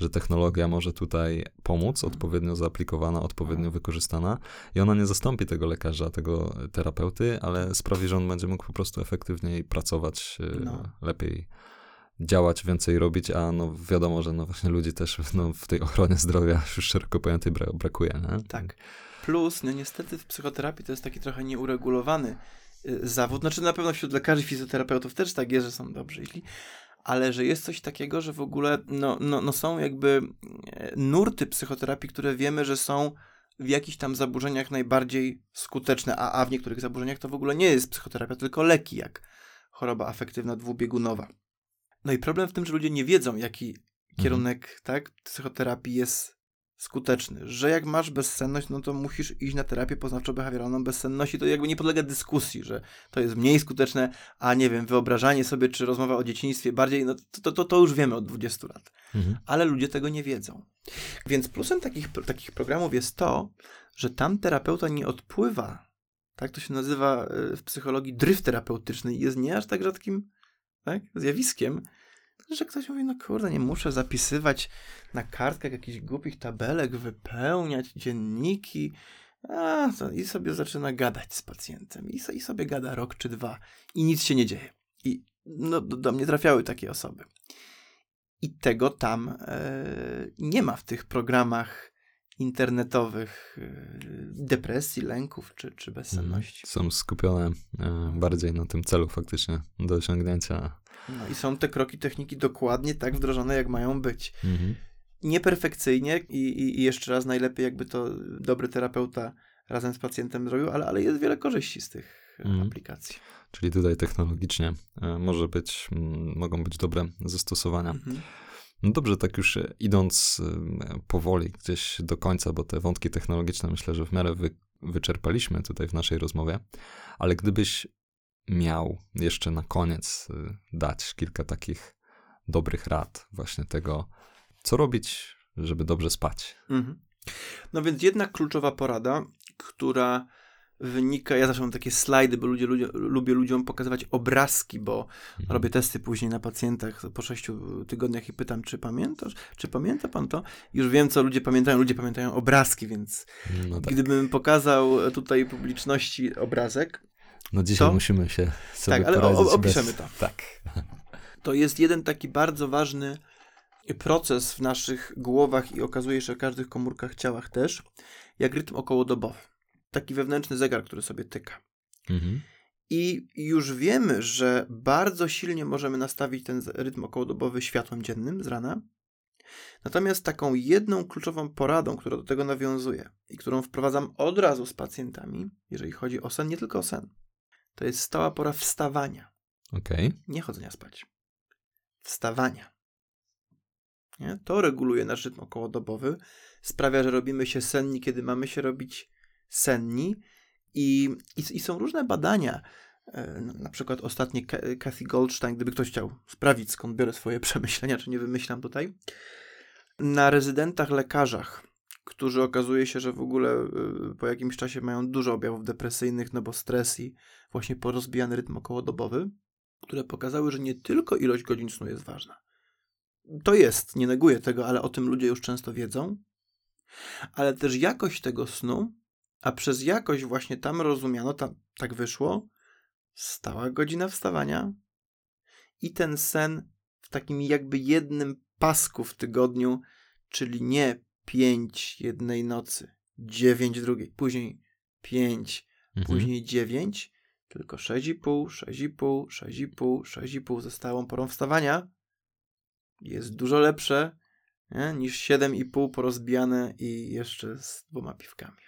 że technologia może tutaj pomóc, Mhm. odpowiednio zaaplikowana, odpowiednio Tak. wykorzystana i ona nie zastąpi tego lekarza, tego terapeuty, ale sprawi, że on będzie mógł po prostu efektywniej pracować, e, No. lepiej działać, więcej robić, a no wiadomo, że no właśnie ludzi też no, w tej ochronie zdrowia już szeroko pojętej bra- brakuje, nie? Tak. Plus, no niestety w psychoterapii to jest taki trochę nieuregulowany y, zawód. Znaczy na pewno wśród lekarzy, fizjoterapeutów też tak jest, że są dobrzy. Ale że jest coś takiego, że w ogóle no, no, no są jakby e, nurty psychoterapii, które wiemy, że są w jakichś tam zaburzeniach najbardziej skuteczne, a, a w niektórych zaburzeniach to w ogóle nie jest psychoterapia, tylko leki, jak choroba afektywna dwubiegunowa. No i problem w tym, że ludzie nie wiedzą, jaki kierunek tak, psychoterapii jest skuteczny, że jak masz bezsenność, no to musisz iść na terapię poznawczo-behawioralną bezsenności, to jakby nie podlega dyskusji, że to jest mniej skuteczne, a nie wiem, wyobrażanie sobie, czy rozmowa o dzieciństwie bardziej, no to, to, to już wiemy od 20 lat. Mhm. Ale ludzie tego nie wiedzą. Więc plusem takich, takich programów jest to, że tam terapeuta nie odpływa, tak to się nazywa e, w psychologii dryf terapeutyczny i jest nie aż tak rzadkim tak, zjawiskiem, że ktoś mówi, no kurde, nie muszę zapisywać na kartkach jakichś głupich tabelek, wypełniać dzienniki, a, to, i sobie zaczyna gadać z pacjentem i, i sobie gada rok czy dwa i nic się nie dzieje. I no, do, do mnie trafiały takie osoby. I tego tam e, nie ma w tych programach internetowych e, depresji, lęków czy, czy bezsenności. Są skupione e, bardziej na tym celu faktycznie do osiągnięcia. No i są te kroki techniki dokładnie tak wdrożone, jak mają być. Mhm. Nieperfekcyjnie i, i, jeszcze raz najlepiej jakby to dobry terapeuta razem z pacjentem zrobił, ale, ale jest wiele korzyści z tych e, Mhm. aplikacji. Czyli tutaj technologicznie e, może być, mogą być dobre zastosowania. Mhm. No dobrze, tak już e, idąc e, powoli gdzieś do końca, bo te wątki technologiczne myślę, że w miarę wy, wyczerpaliśmy tutaj w naszej rozmowie, ale gdybyś miał jeszcze na koniec e, dać kilka takich dobrych rad właśnie tego, co robić, żeby dobrze spać. Mhm. No więc jedna kluczowa porada, która wynika, ja zawsze mam takie slajdy, bo ludzie, ludzie, lubię ludziom pokazywać obrazki, bo Mhm. robię testy później na pacjentach po sześciu tygodniach i pytam, czy pamiętasz, czy pamięta pan to? Już wiem, co ludzie pamiętają, ludzie pamiętają obrazki, więc No, tak. gdybym pokazał tutaj publiczności obrazek, no dzisiaj to- musimy się sobie Tak, ale o- opiszemy bez... to. Tak. to jest jeden taki bardzo ważny proces w naszych głowach i okazuje się, że w każdych komórkach ciałach też, jak rytm okołodobowy. Taki wewnętrzny zegar, który sobie tyka. Mhm. I już wiemy, że bardzo silnie możemy nastawić ten rytm okołodobowy światłem dziennym z rana. Natomiast taką jedną kluczową poradą, która do tego nawiązuje i którą wprowadzam od razu z pacjentami, jeżeli chodzi o sen, nie tylko o sen, to jest stała pora wstawania, Okej. nie chodzenia spać. Wstawania. Nie? To reguluje nasz rytm okołodobowy, sprawia, że robimy się senni, kiedy mamy się robić senni. I, i, i są różne badania. E, Na przykład ostatnie Ka- Kathy Goldstein, gdyby ktoś chciał sprawdzić, skąd biorę swoje przemyślenia, czy nie wymyślam tutaj, na rezydentach lekarzach, którzy okazuje się, że w ogóle y, po jakimś czasie mają dużo objawów depresyjnych, no bo stres i właśnie porozbijany rytm okołodobowy, które pokazały, że nie tylko ilość godzin snu jest ważna. To jest, nie neguję tego, ale o tym ludzie już często wiedzą, ale też jakość tego snu, a przez jakość właśnie tam rozumiano, tam, tak wyszło, stała godzina wstawania i ten sen w takim jakby jednym pasku w tygodniu, czyli nie pięć jednej nocy, dziewięć drugiej, później pięć, Mhm. później 9, tylko 6,5, 6,5, 6,5, 6,5 ze stałą porą wstawania jest dużo lepsze nie? niż 7,5 porozbijane i jeszcze z dwoma piwkami.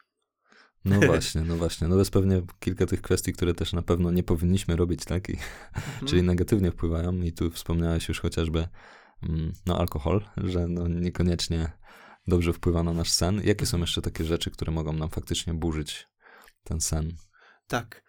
No właśnie, no właśnie. No jest pewnie kilka tych kwestii, które też na pewno nie powinniśmy robić, tak? I, Mhm. Czyli negatywnie wpływają i tu wspomniałeś już chociażby mm, no alkohol, że no niekoniecznie dobrze wpływa na nasz sen. Jakie są jeszcze takie rzeczy, które mogą nam faktycznie burzyć ten sen? Tak.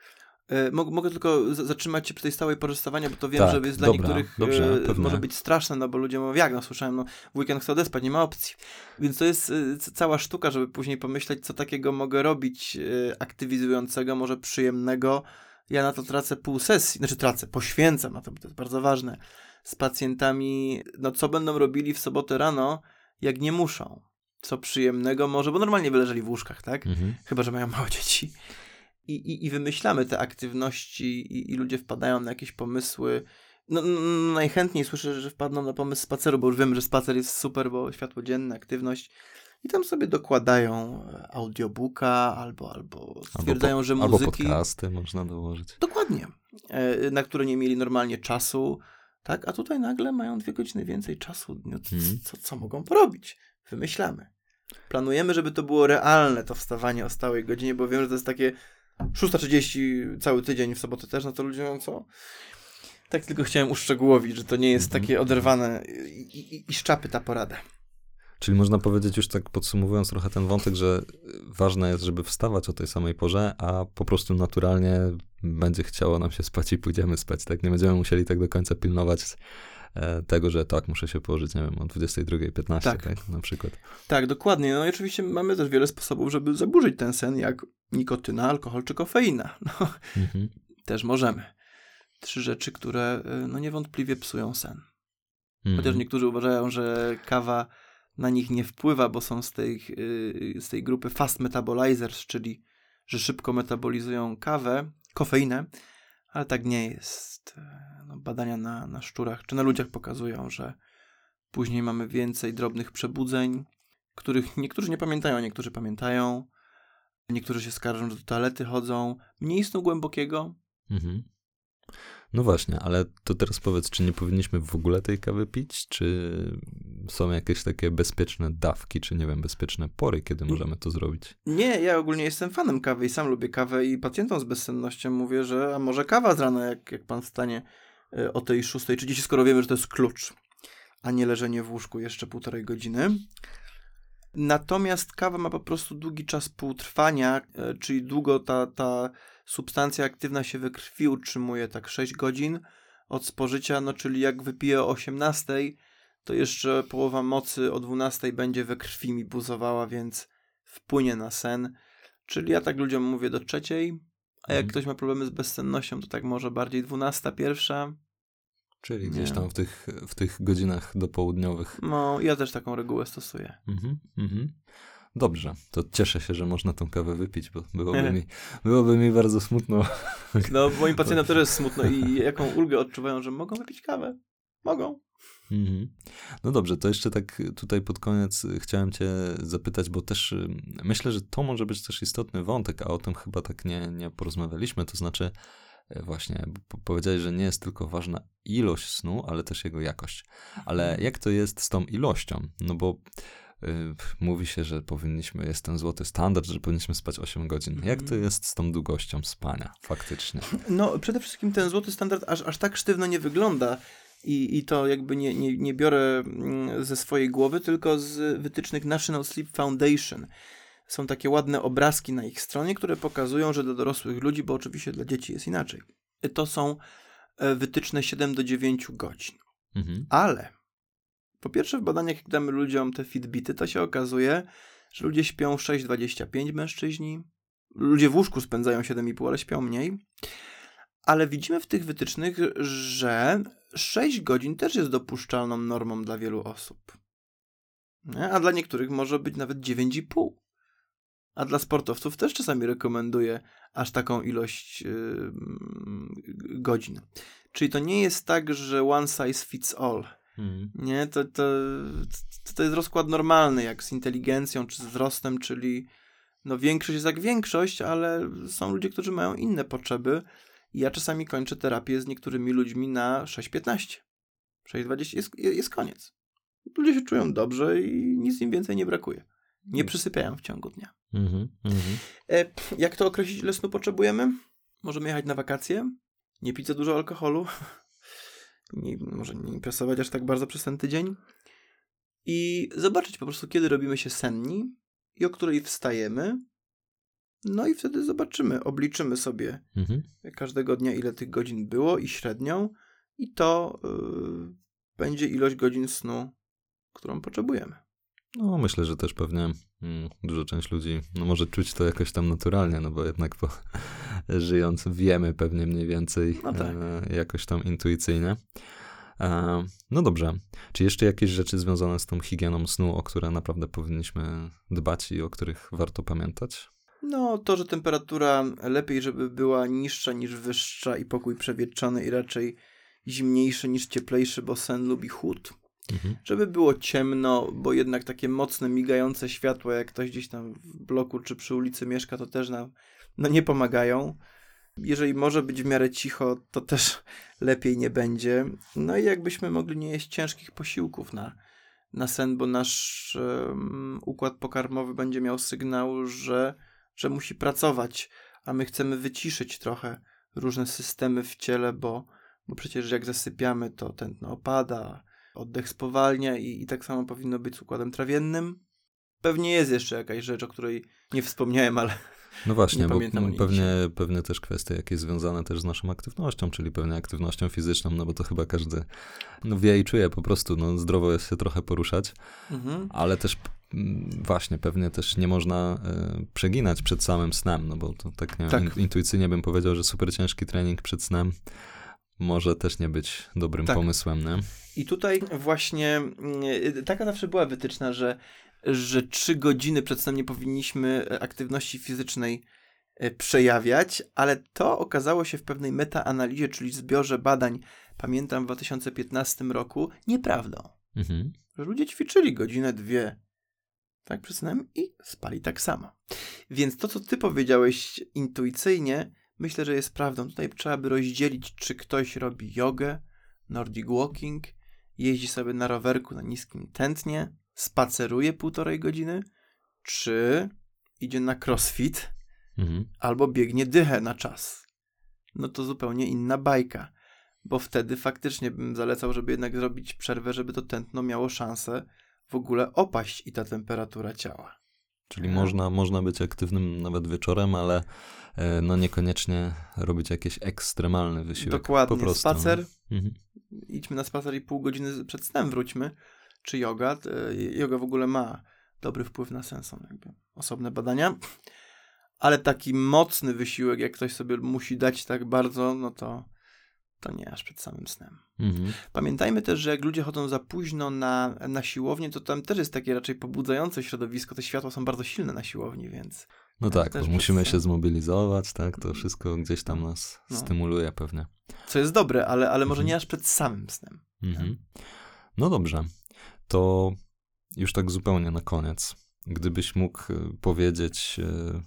E, Mog, mogę tylko zatrzymać się przy tej stałej porze wstawania, bo to wiem, Tak, że jest dla dobra, niektórych dobrze, e, pewnie. może być straszne, no bo ludzie mówią, jak no słyszałem, no w weekend chcę odespać, nie ma opcji. Więc to jest e, cała sztuka, żeby później pomyśleć, co takiego mogę robić aktywizującego, może przyjemnego. Ja na to tracę pół sesji, znaczy tracę, poświęcam na to, bo to jest bardzo ważne, z pacjentami, no co będą robili w sobotę rano, jak nie muszą. Co przyjemnego może, bo normalnie by leżeli w łóżkach, tak? Mhm. chyba że mają małe dzieci. I, i, i wymyślamy te aktywności, i, i ludzie wpadają na jakieś pomysły. No, no, najchętniej słyszę, że wpadną na pomysł spaceru, bo już wiemy, że spacer jest super, bo światło dzienne, aktywność. I tam sobie dokładają e, audiobooka albo, albo stwierdzają, albo, że Albo muzyki. podcasty można dołożyć. Dokładnie. E, Na które nie mieli normalnie czasu. Tak, a tutaj nagle mają dwie godziny więcej czasu. No, Mhm. co, co mogą porobić? Wymyślamy. Planujemy, żeby to było realne, to wstawanie o stałej godzinie, bo wiem, że to jest takie 6.30 cały tydzień, w sobotę też, no to ludzie mówią, co? Tak tylko chciałem uszczegółowić, że to nie jest Mhm. takie oderwane i, i, i szczapy ta porada. Czyli można powiedzieć już tak podsumowując trochę ten wątek, że ważne jest, żeby wstawać o tej samej porze, a po prostu naturalnie będzie chciało nam się spać i pójdziemy spać, tak? Nie będziemy musieli tak do końca pilnować tego, że tak, muszę się położyć, nie wiem, o 22.15, Tak. tak. Na przykład. Tak, dokładnie. No i oczywiście mamy też wiele sposobów, żeby zaburzyć ten sen, jak nikotyna, alkohol czy kofeina. No, Mhm. też możemy. Trzy rzeczy, które y, no niewątpliwie psują sen. Mhm. Chociaż niektórzy uważają, że kawa na nich nie wpływa, bo są z tej, y, z tej grupy fast metabolizers, czyli że szybko metabolizują kawę, kofeinę, ale tak nie jest. No, badania na, na szczurach czy na ludziach pokazują, że później mamy więcej drobnych przebudzeń, których niektórzy nie pamiętają, niektórzy pamiętają. Niektórzy się skarżą, że do toalety chodzą. Mniej snu głębokiego, Mhm. No właśnie, ale to teraz powiedz, czy nie powinniśmy w ogóle tej kawy pić, czy są jakieś takie bezpieczne dawki, czy nie wiem, bezpieczne pory, kiedy możemy to zrobić? Nie, ja ogólnie jestem fanem kawy i sam lubię kawę i pacjentom z bezsennością mówię, że a może kawa z rana, jak, jak pan wstanie y, o tej 6.30, skoro wiemy, że to jest klucz, a nie leżenie w łóżku jeszcze półtorej godziny. Natomiast kawa ma po prostu długi czas półtrwania, y, czyli długo ta, ta substancja aktywna się we krwi utrzymuje, tak 6 godzin od spożycia, no czyli jak wypiję o 18, to jeszcze połowa mocy o 12 będzie we krwi mi buzowała, więc wpłynie na sen. Czyli ja tak ludziom mówię do trzeciej, a jak Mhm. ktoś ma problemy z bezsennością, to tak może bardziej dwunasta, pierwsza. Czyli gdzieś tam w tych, w tych godzinach dopołudniowych. No, ja też taką regułę stosuję. Mhm, mhm. Dobrze, to cieszę się, że można tą kawę wypić, bo byłoby mi, byłoby mi bardzo smutno. No, moim pacjentom też jest smutno i jaką ulgę odczuwają, że mogą wypić kawę. Mogą. Mhm. No dobrze, to jeszcze tak tutaj pod koniec chciałem cię zapytać, bo też y, myślę, że to może być też istotny wątek, a o tym chyba tak nie, nie porozmawialiśmy, to znaczy właśnie po- powiedziałeś, że nie jest tylko ważna ilość snu, ale też jego jakość. Ale jak to jest z tą ilością? No bo y, mówi się, że powinniśmy, jest ten złoty standard, że powinniśmy spać 8 godzin. Jak to Mhm. jest z tą długością spania faktycznie? No, przede wszystkim ten złoty standard aż, aż tak sztywno nie wygląda. I, I to jakby nie, nie, nie biorę mm, ze swojej głowy, tylko z wytycznych National Sleep Foundation. Są takie ładne obrazki na ich stronie, które pokazują, że dla dorosłych ludzi, bo oczywiście dla dzieci jest inaczej, to są e, wytyczne 7 do 9 godzin. Mhm. Ale po pierwsze, w badaniach, jak damy ludziom te Fitbity, to się okazuje, że ludzie śpią 6,25 mężczyźni. Ludzie w łóżku spędzają 7,5, ale śpią mniej. Ale widzimy w tych wytycznych, że 6 godzin też jest dopuszczalną normą dla wielu osób. A dla niektórych może być nawet 9,5. A dla sportowców też czasami rekomenduję aż taką ilość yy, godzin. Czyli to nie jest tak, że one size fits all. Mhm. Nie, to, to, to, jest rozkład normalny, jak z inteligencją czy z wzrostem, czyli no większość jest jak większość, ale są ludzie, którzy mają inne potrzeby. Ja czasami kończę terapię z niektórymi ludźmi na 6,15. 6,20 jest, jest koniec. Ludzie się czują dobrze i nic im więcej nie brakuje. Nie przysypiają w ciągu dnia. Mhm. Mhm. E, jak to określić, ile snu potrzebujemy? Możemy jechać na wakacje, nie pić za dużo alkoholu, nie, może nie impresować aż tak bardzo przez ten tydzień i zobaczyć po prostu, kiedy robimy się senni i o której wstajemy. No i wtedy zobaczymy, obliczymy sobie Mhm. każdego dnia, ile tych godzin było i średnią i to yy, będzie ilość godzin snu, którą potrzebujemy. No, myślę, że też pewnie mm, duża część ludzi no, może czuć to jakoś tam naturalnie, no bo jednak po, żyjąc wiemy pewnie mniej więcej No tak. e, jakoś tam intuicyjnie. E, no dobrze. Czy jeszcze jakieś rzeczy związane z tą higieną snu, o które naprawdę powinniśmy dbać i o których warto pamiętać? No, to, że temperatura lepiej, żeby była niższa niż wyższa i pokój przewietrzony i raczej zimniejszy niż cieplejszy, bo sen lubi chłód. Mhm. Żeby było ciemno, bo jednak takie mocne, migające światła, jak ktoś gdzieś tam w bloku czy przy ulicy mieszka, to też nam no, nie pomagają. Jeżeli może być w miarę cicho, to też lepiej nie będzie. No i jakbyśmy mogli nie jeść ciężkich posiłków na, na sen, bo nasz em, układ pokarmowy będzie miał sygnał, że, że musi pracować, a my chcemy wyciszyć trochę różne systemy w ciele, bo, bo przecież jak zasypiamy, to tętno opada, oddech spowalnia i, i tak samo powinno być z układem trawiennym. Pewnie jest jeszcze jakaś rzecz, o której nie wspomniałem, ale No właśnie, Nie bo pewnie, pewnie też kwestie jakieś związane też z naszą aktywnością, czyli pewnie aktywnością fizyczną, no bo to chyba każdy no, wie i czuje po prostu, no zdrowo jest się trochę poruszać. mhm. Ale też mm, właśnie pewnie też nie można e, przeginać przed samym snem, no bo to tak, nie, Tak. In, intuicyjnie bym powiedział, że super ciężki trening przed snem może też nie być dobrym Tak. pomysłem, nie? I tutaj właśnie mm, taka zawsze była wytyczna, że, że trzy godziny przed snem nie powinniśmy e, aktywności fizycznej e, przejawiać, ale to okazało się w pewnej metaanalizie, czyli zbiorze badań, pamiętam w 2015 roku, nieprawdą. Mhm. Że ludzie ćwiczyli godzinę, dwie, tak przed snem i spali tak samo. Więc to, co ty powiedziałeś intuicyjnie, myślę, że jest prawdą. Tutaj trzeba by rozdzielić, czy ktoś robi jogę, nordic walking, jeździ sobie na rowerku na niskim tętnie, spaceruje półtorej godziny, czy idzie na crossfit, Mhm. albo biegnie dychę na czas. No to zupełnie inna bajka, bo wtedy faktycznie bym zalecał, żeby jednak zrobić przerwę, żeby to tętno miało szansę w ogóle opaść i ta temperatura ciała. Czyli Nie. można, można być aktywnym nawet wieczorem, ale e, no niekoniecznie robić jakiś ekstremalny wysiłek. Dokładnie, po prostu, spacer, No. Mhm. idźmy na spacer i pół godziny przed snem wróćmy, czy yoga. E, Yoga w ogóle ma dobry wpływ na sen, są jakby osobne badania. ale taki mocny wysiłek, jak ktoś sobie musi dać tak bardzo, no to, to nie aż przed samym snem. Mhm. Pamiętajmy też, że jak ludzie chodzą za późno na, na siłownię, to tam też jest takie raczej pobudzające środowisko. Te światła są bardzo silne na siłowni, więc. No To tak, bo musimy się zmobilizować, tak? To wszystko gdzieś tam nas No. stymuluje pewnie. Co jest dobre, ale, ale może Mhm. nie aż przed samym snem. Mhm. No dobrze, to już tak zupełnie na koniec. Gdybyś mógł e, powiedzieć, e,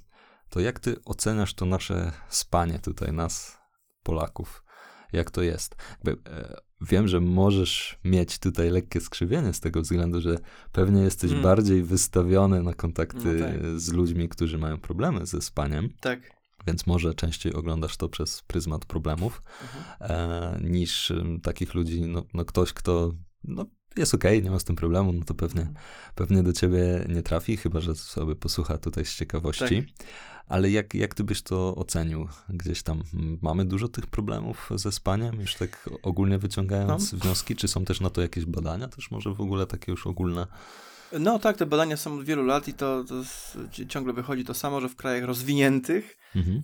to jak ty oceniasz to nasze spanie tutaj, nas, Polaków? Jak to jest? Jakby, e, wiem, że możesz mieć tutaj lekkie skrzywienie z tego względu, że pewnie jesteś Mm. bardziej wystawiony na kontakty No tak. z ludźmi, którzy mają problemy ze spaniem, Tak. więc może częściej oglądasz to przez pryzmat problemów Mhm. e, niż takich ludzi, no, no ktoś, kto no, jest okej, nie ma z tym problemu, no to pewnie, pewnie do ciebie nie trafi, chyba, że sobie posłucha tutaj z ciekawości. Tak. Ale jak, jak ty byś to ocenił? Gdzieś tam mamy dużo tych problemów ze spaniem, już tak ogólnie wyciągając No. wnioski, czy są też na to jakieś badania, też może w ogóle takie już ogólne? No tak, te badania są od wielu lat i to, to ciągle wychodzi to samo, że w krajach rozwiniętych Mhm.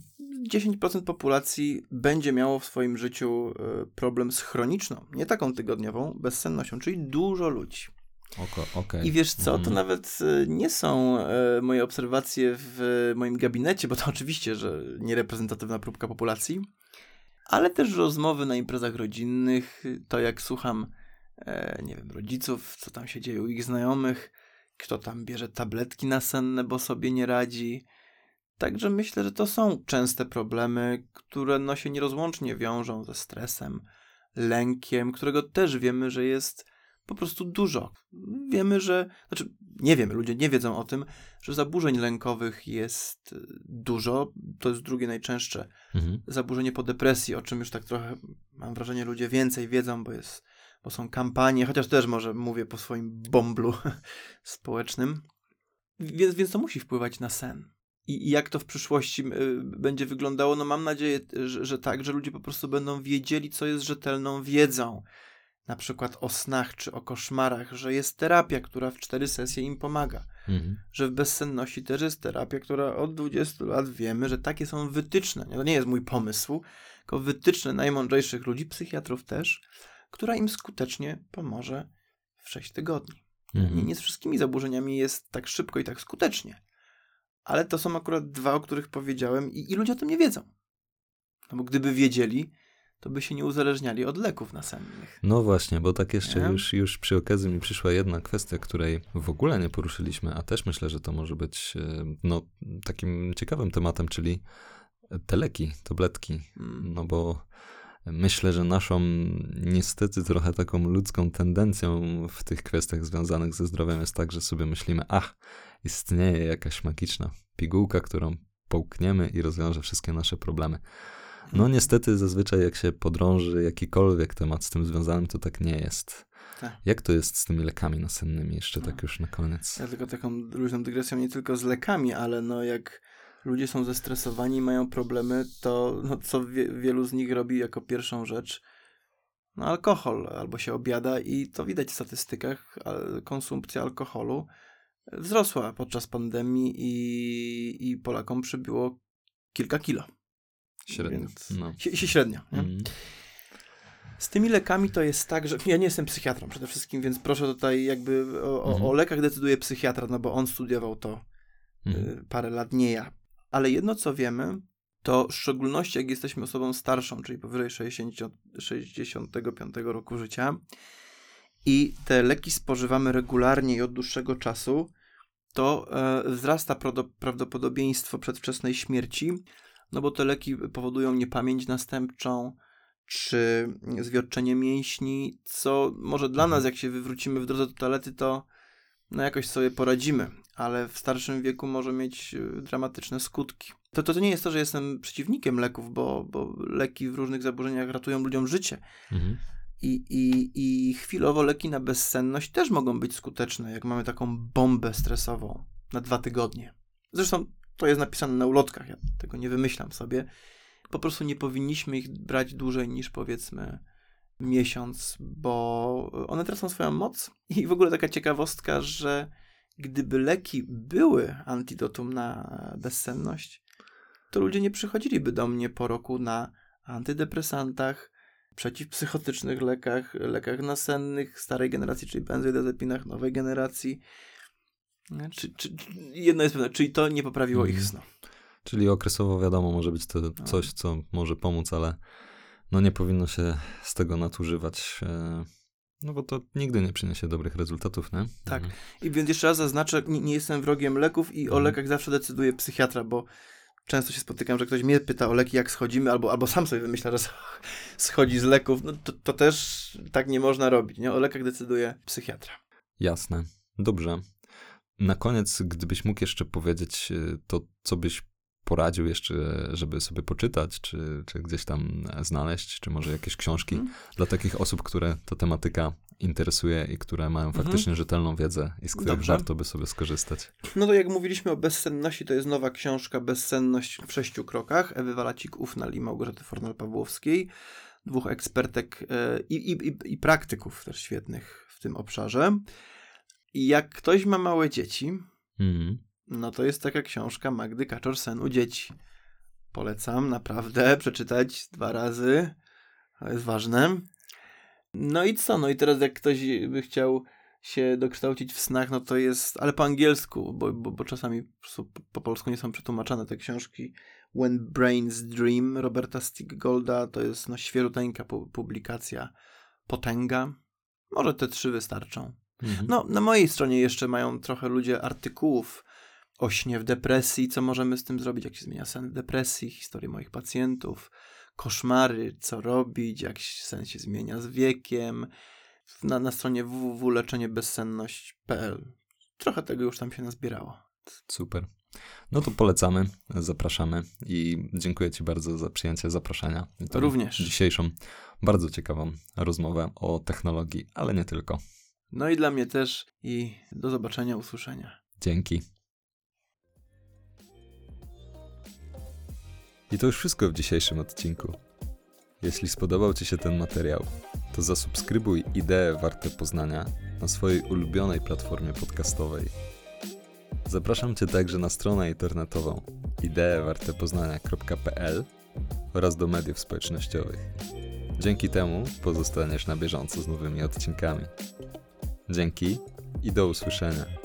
10% populacji będzie miało w swoim życiu e, problem z chroniczną, nie taką tygodniową, bezsennością, czyli dużo ludzi. Oko, okej. I wiesz co, to Mhm. nawet e, nie są e, moje obserwacje w moim gabinecie, bo to oczywiście, że niereprezentatywna próbka populacji, ale też rozmowy na imprezach rodzinnych, to jak słucham, nie wiem, rodziców, co tam się dzieje u ich znajomych, kto tam bierze tabletki nasenne, bo sobie nie radzi. Także myślę, że to są częste problemy, które no się nierozłącznie wiążą ze stresem, lękiem, którego też wiemy, że jest po prostu dużo. Wiemy, że, znaczy nie wiemy, ludzie nie wiedzą o tym, że zaburzeń lękowych jest y, dużo. To jest drugie najczęstsze Mhm. zaburzenie po depresji, o czym już tak trochę mam wrażenie ludzie więcej wiedzą, bo jest, bo są kampanie, chociaż też może mówię po swoim bomblu społecznym. Więc, więc to musi wpływać na sen. I, I jak to w przyszłości y, będzie wyglądało? No mam nadzieję, że, że tak, że ludzie po prostu będą wiedzieli, co jest rzetelną wiedzą. Na przykład o snach czy o koszmarach, że jest terapia, która w cztery sesje im pomaga Mhm. że w bezsenności też jest terapia, która od 20 lat wiemy, że takie są wytyczne. To nie jest mój pomysł, tylko wytyczne najmądrzejszych ludzi, psychiatrów też, która im skutecznie pomoże w 6 tygodni. Mhm. Nie, nie z wszystkimi zaburzeniami jest tak szybko i tak skutecznie. Ale to są akurat dwa, o których powiedziałem i, i ludzie o tym nie wiedzą. No bo gdyby wiedzieli, to by się nie uzależniali od leków nasennych. No właśnie, bo tak jeszcze Nie? już, już przy okazji mi przyszła jedna kwestia, której w ogóle nie poruszyliśmy, a też myślę, że to może być e, no, takim ciekawym tematem, czyli te leki, tabletki. Mm. No bo myślę, że naszą niestety trochę taką ludzką tendencją w tych kwestiach związanych ze zdrowiem jest tak, że sobie myślimy, ach, istnieje jakaś magiczna pigułka, którą połkniemy i rozwiąże wszystkie nasze problemy. No niestety zazwyczaj jak się podrąży jakikolwiek temat z tym związanym, to tak nie jest. Tak. Jak to jest z tymi lekami nasennymi jeszcze No. tak już na koniec? Ja tylko taką luźną dygresją, nie tylko z lekami, ale no jak ludzie są zestresowani i mają problemy, to no, co wie, wielu z nich robi jako pierwszą rzecz? No alkohol, albo się obiada i to widać w statystykach, konsumpcja alkoholu wzrosła podczas pandemii i, i Polakom przybyło kilka kilo. Średnio. Więc, No. średnio. Mm. Z tymi lekami to jest tak, że ja nie jestem psychiatrą przede wszystkim, więc proszę tutaj jakby o, o, Mhm. o lekach decyduje psychiatra, no bo on studiował to y, parę lat, nie ja. Ale jedno co wiemy, to w szczególności jak jesteśmy osobą starszą, czyli powyżej 60, 65 roku życia i te leki spożywamy regularnie i od dłuższego czasu, to e, wzrasta prawdo- prawdopodobieństwo przedwczesnej śmierci, no bo te leki powodują niepamięć następczą, czy zwiotczenie mięśni, co może dla nas, jak się wywrócimy w drodze do toalety, to no jakoś sobie poradzimy, ale w starszym wieku może mieć y, dramatyczne skutki. To, to, to nie jest to, że jestem przeciwnikiem leków, bo, bo leki w różnych zaburzeniach ratują ludziom życie. Mhm. I, i, I chwilowo leki na bezsenność też mogą być skuteczne, jak mamy taką bombę stresową na dwa tygodnie. Zresztą to jest napisane na ulotkach, ja tego nie wymyślam sobie. Po prostu nie powinniśmy ich brać dłużej niż powiedzmy miesiąc, bo one tracą swoją moc. I w ogóle taka ciekawostka, że gdyby leki były antidotum na bezsenność, to ludzie nie przychodziliby do mnie po roku na antydepresantach, przeciwpsychotycznych lekach, lekach nasennych starej generacji, czyli benzodiazepinach nowej generacji. Czy, czy, jedno jest pewne, czyli to nie poprawiło ich Mhm. snu. Czyli okresowo wiadomo, może być to No. coś, co może pomóc, ale no nie powinno się z tego nadużywać, e, no bo to nigdy nie przyniesie dobrych rezultatów, nie? Tak. Mhm. I więc jeszcze raz zaznaczę, nie, nie jestem wrogiem leków i o Mhm. lekach zawsze decyduje psychiatra, bo często się spotykam, że ktoś mnie pyta o leki, jak schodzimy, albo, albo sam sobie wymyśla, że sch- schodzi z leków. No to, to też tak nie można robić, nie? O lekach decyduje psychiatra. Jasne. Dobrze. Na koniec, gdybyś mógł jeszcze powiedzieć e, to, co byś poradził jeszcze, żeby sobie poczytać, czy, czy gdzieś tam e, znaleźć, czy może jakieś książki Mhm. dla takich osób, które ta tematyka interesuje i które mają Mhm. faktycznie rzetelną wiedzę i z których Dobrze. warto by sobie skorzystać. No to jak mówiliśmy o bezsenności, to jest nowa książka Bezsenność w sześciu krokach Ewy Walacik-Ufnal i Małgorzaty Fornal-Pawłowskiej, dwóch ekspertek e, i, i, i, i praktyków też świetnych w tym obszarze. I jak ktoś ma małe dzieci, Mhm. no to jest taka książka Magdy Kaczor-Sen u dzieci. Polecam naprawdę przeczytać dwa razy. To jest ważne. No i co? No i teraz jak ktoś by chciał się dokształcić w snach, no to jest, ale po angielsku, bo, bo, bo czasami po, po polsku nie są przetłumaczane te książki. When Brains Dream Roberta Stiggolda to jest no świeruteńka pu- publikacja, potęga. Może te trzy wystarczą. Mhm. No, na mojej stronie jeszcze mają trochę ludzie artykułów o śnie w depresji, co możemy z tym zrobić, jak się zmienia sen w depresji, historie moich pacjentów, koszmary, co robić, jak sen się zmienia z wiekiem. Na, na stronie www.leczeniebezsenność.pl Trochę tego już tam się nazbierało. Super. No to polecamy, zapraszamy i dziękuję Ci bardzo za przyjęcie zaproszenia. I Również. Dzisiejszą bardzo ciekawą rozmowę o technologii, ale nie tylko. No i dla mnie też i do zobaczenia, usłyszenia. Dzięki. I to już wszystko w dzisiejszym odcinku. Jeśli spodobał Ci się ten materiał, to zasubskrybuj Idee Warte Poznania na swojej ulubionej platformie podcastowej. Zapraszam Cię także na stronę internetową ideewartepoznania.pl oraz do mediów społecznościowych. Dzięki temu pozostaniesz na bieżąco z nowymi odcinkami. Dzięki i do usłyszenia.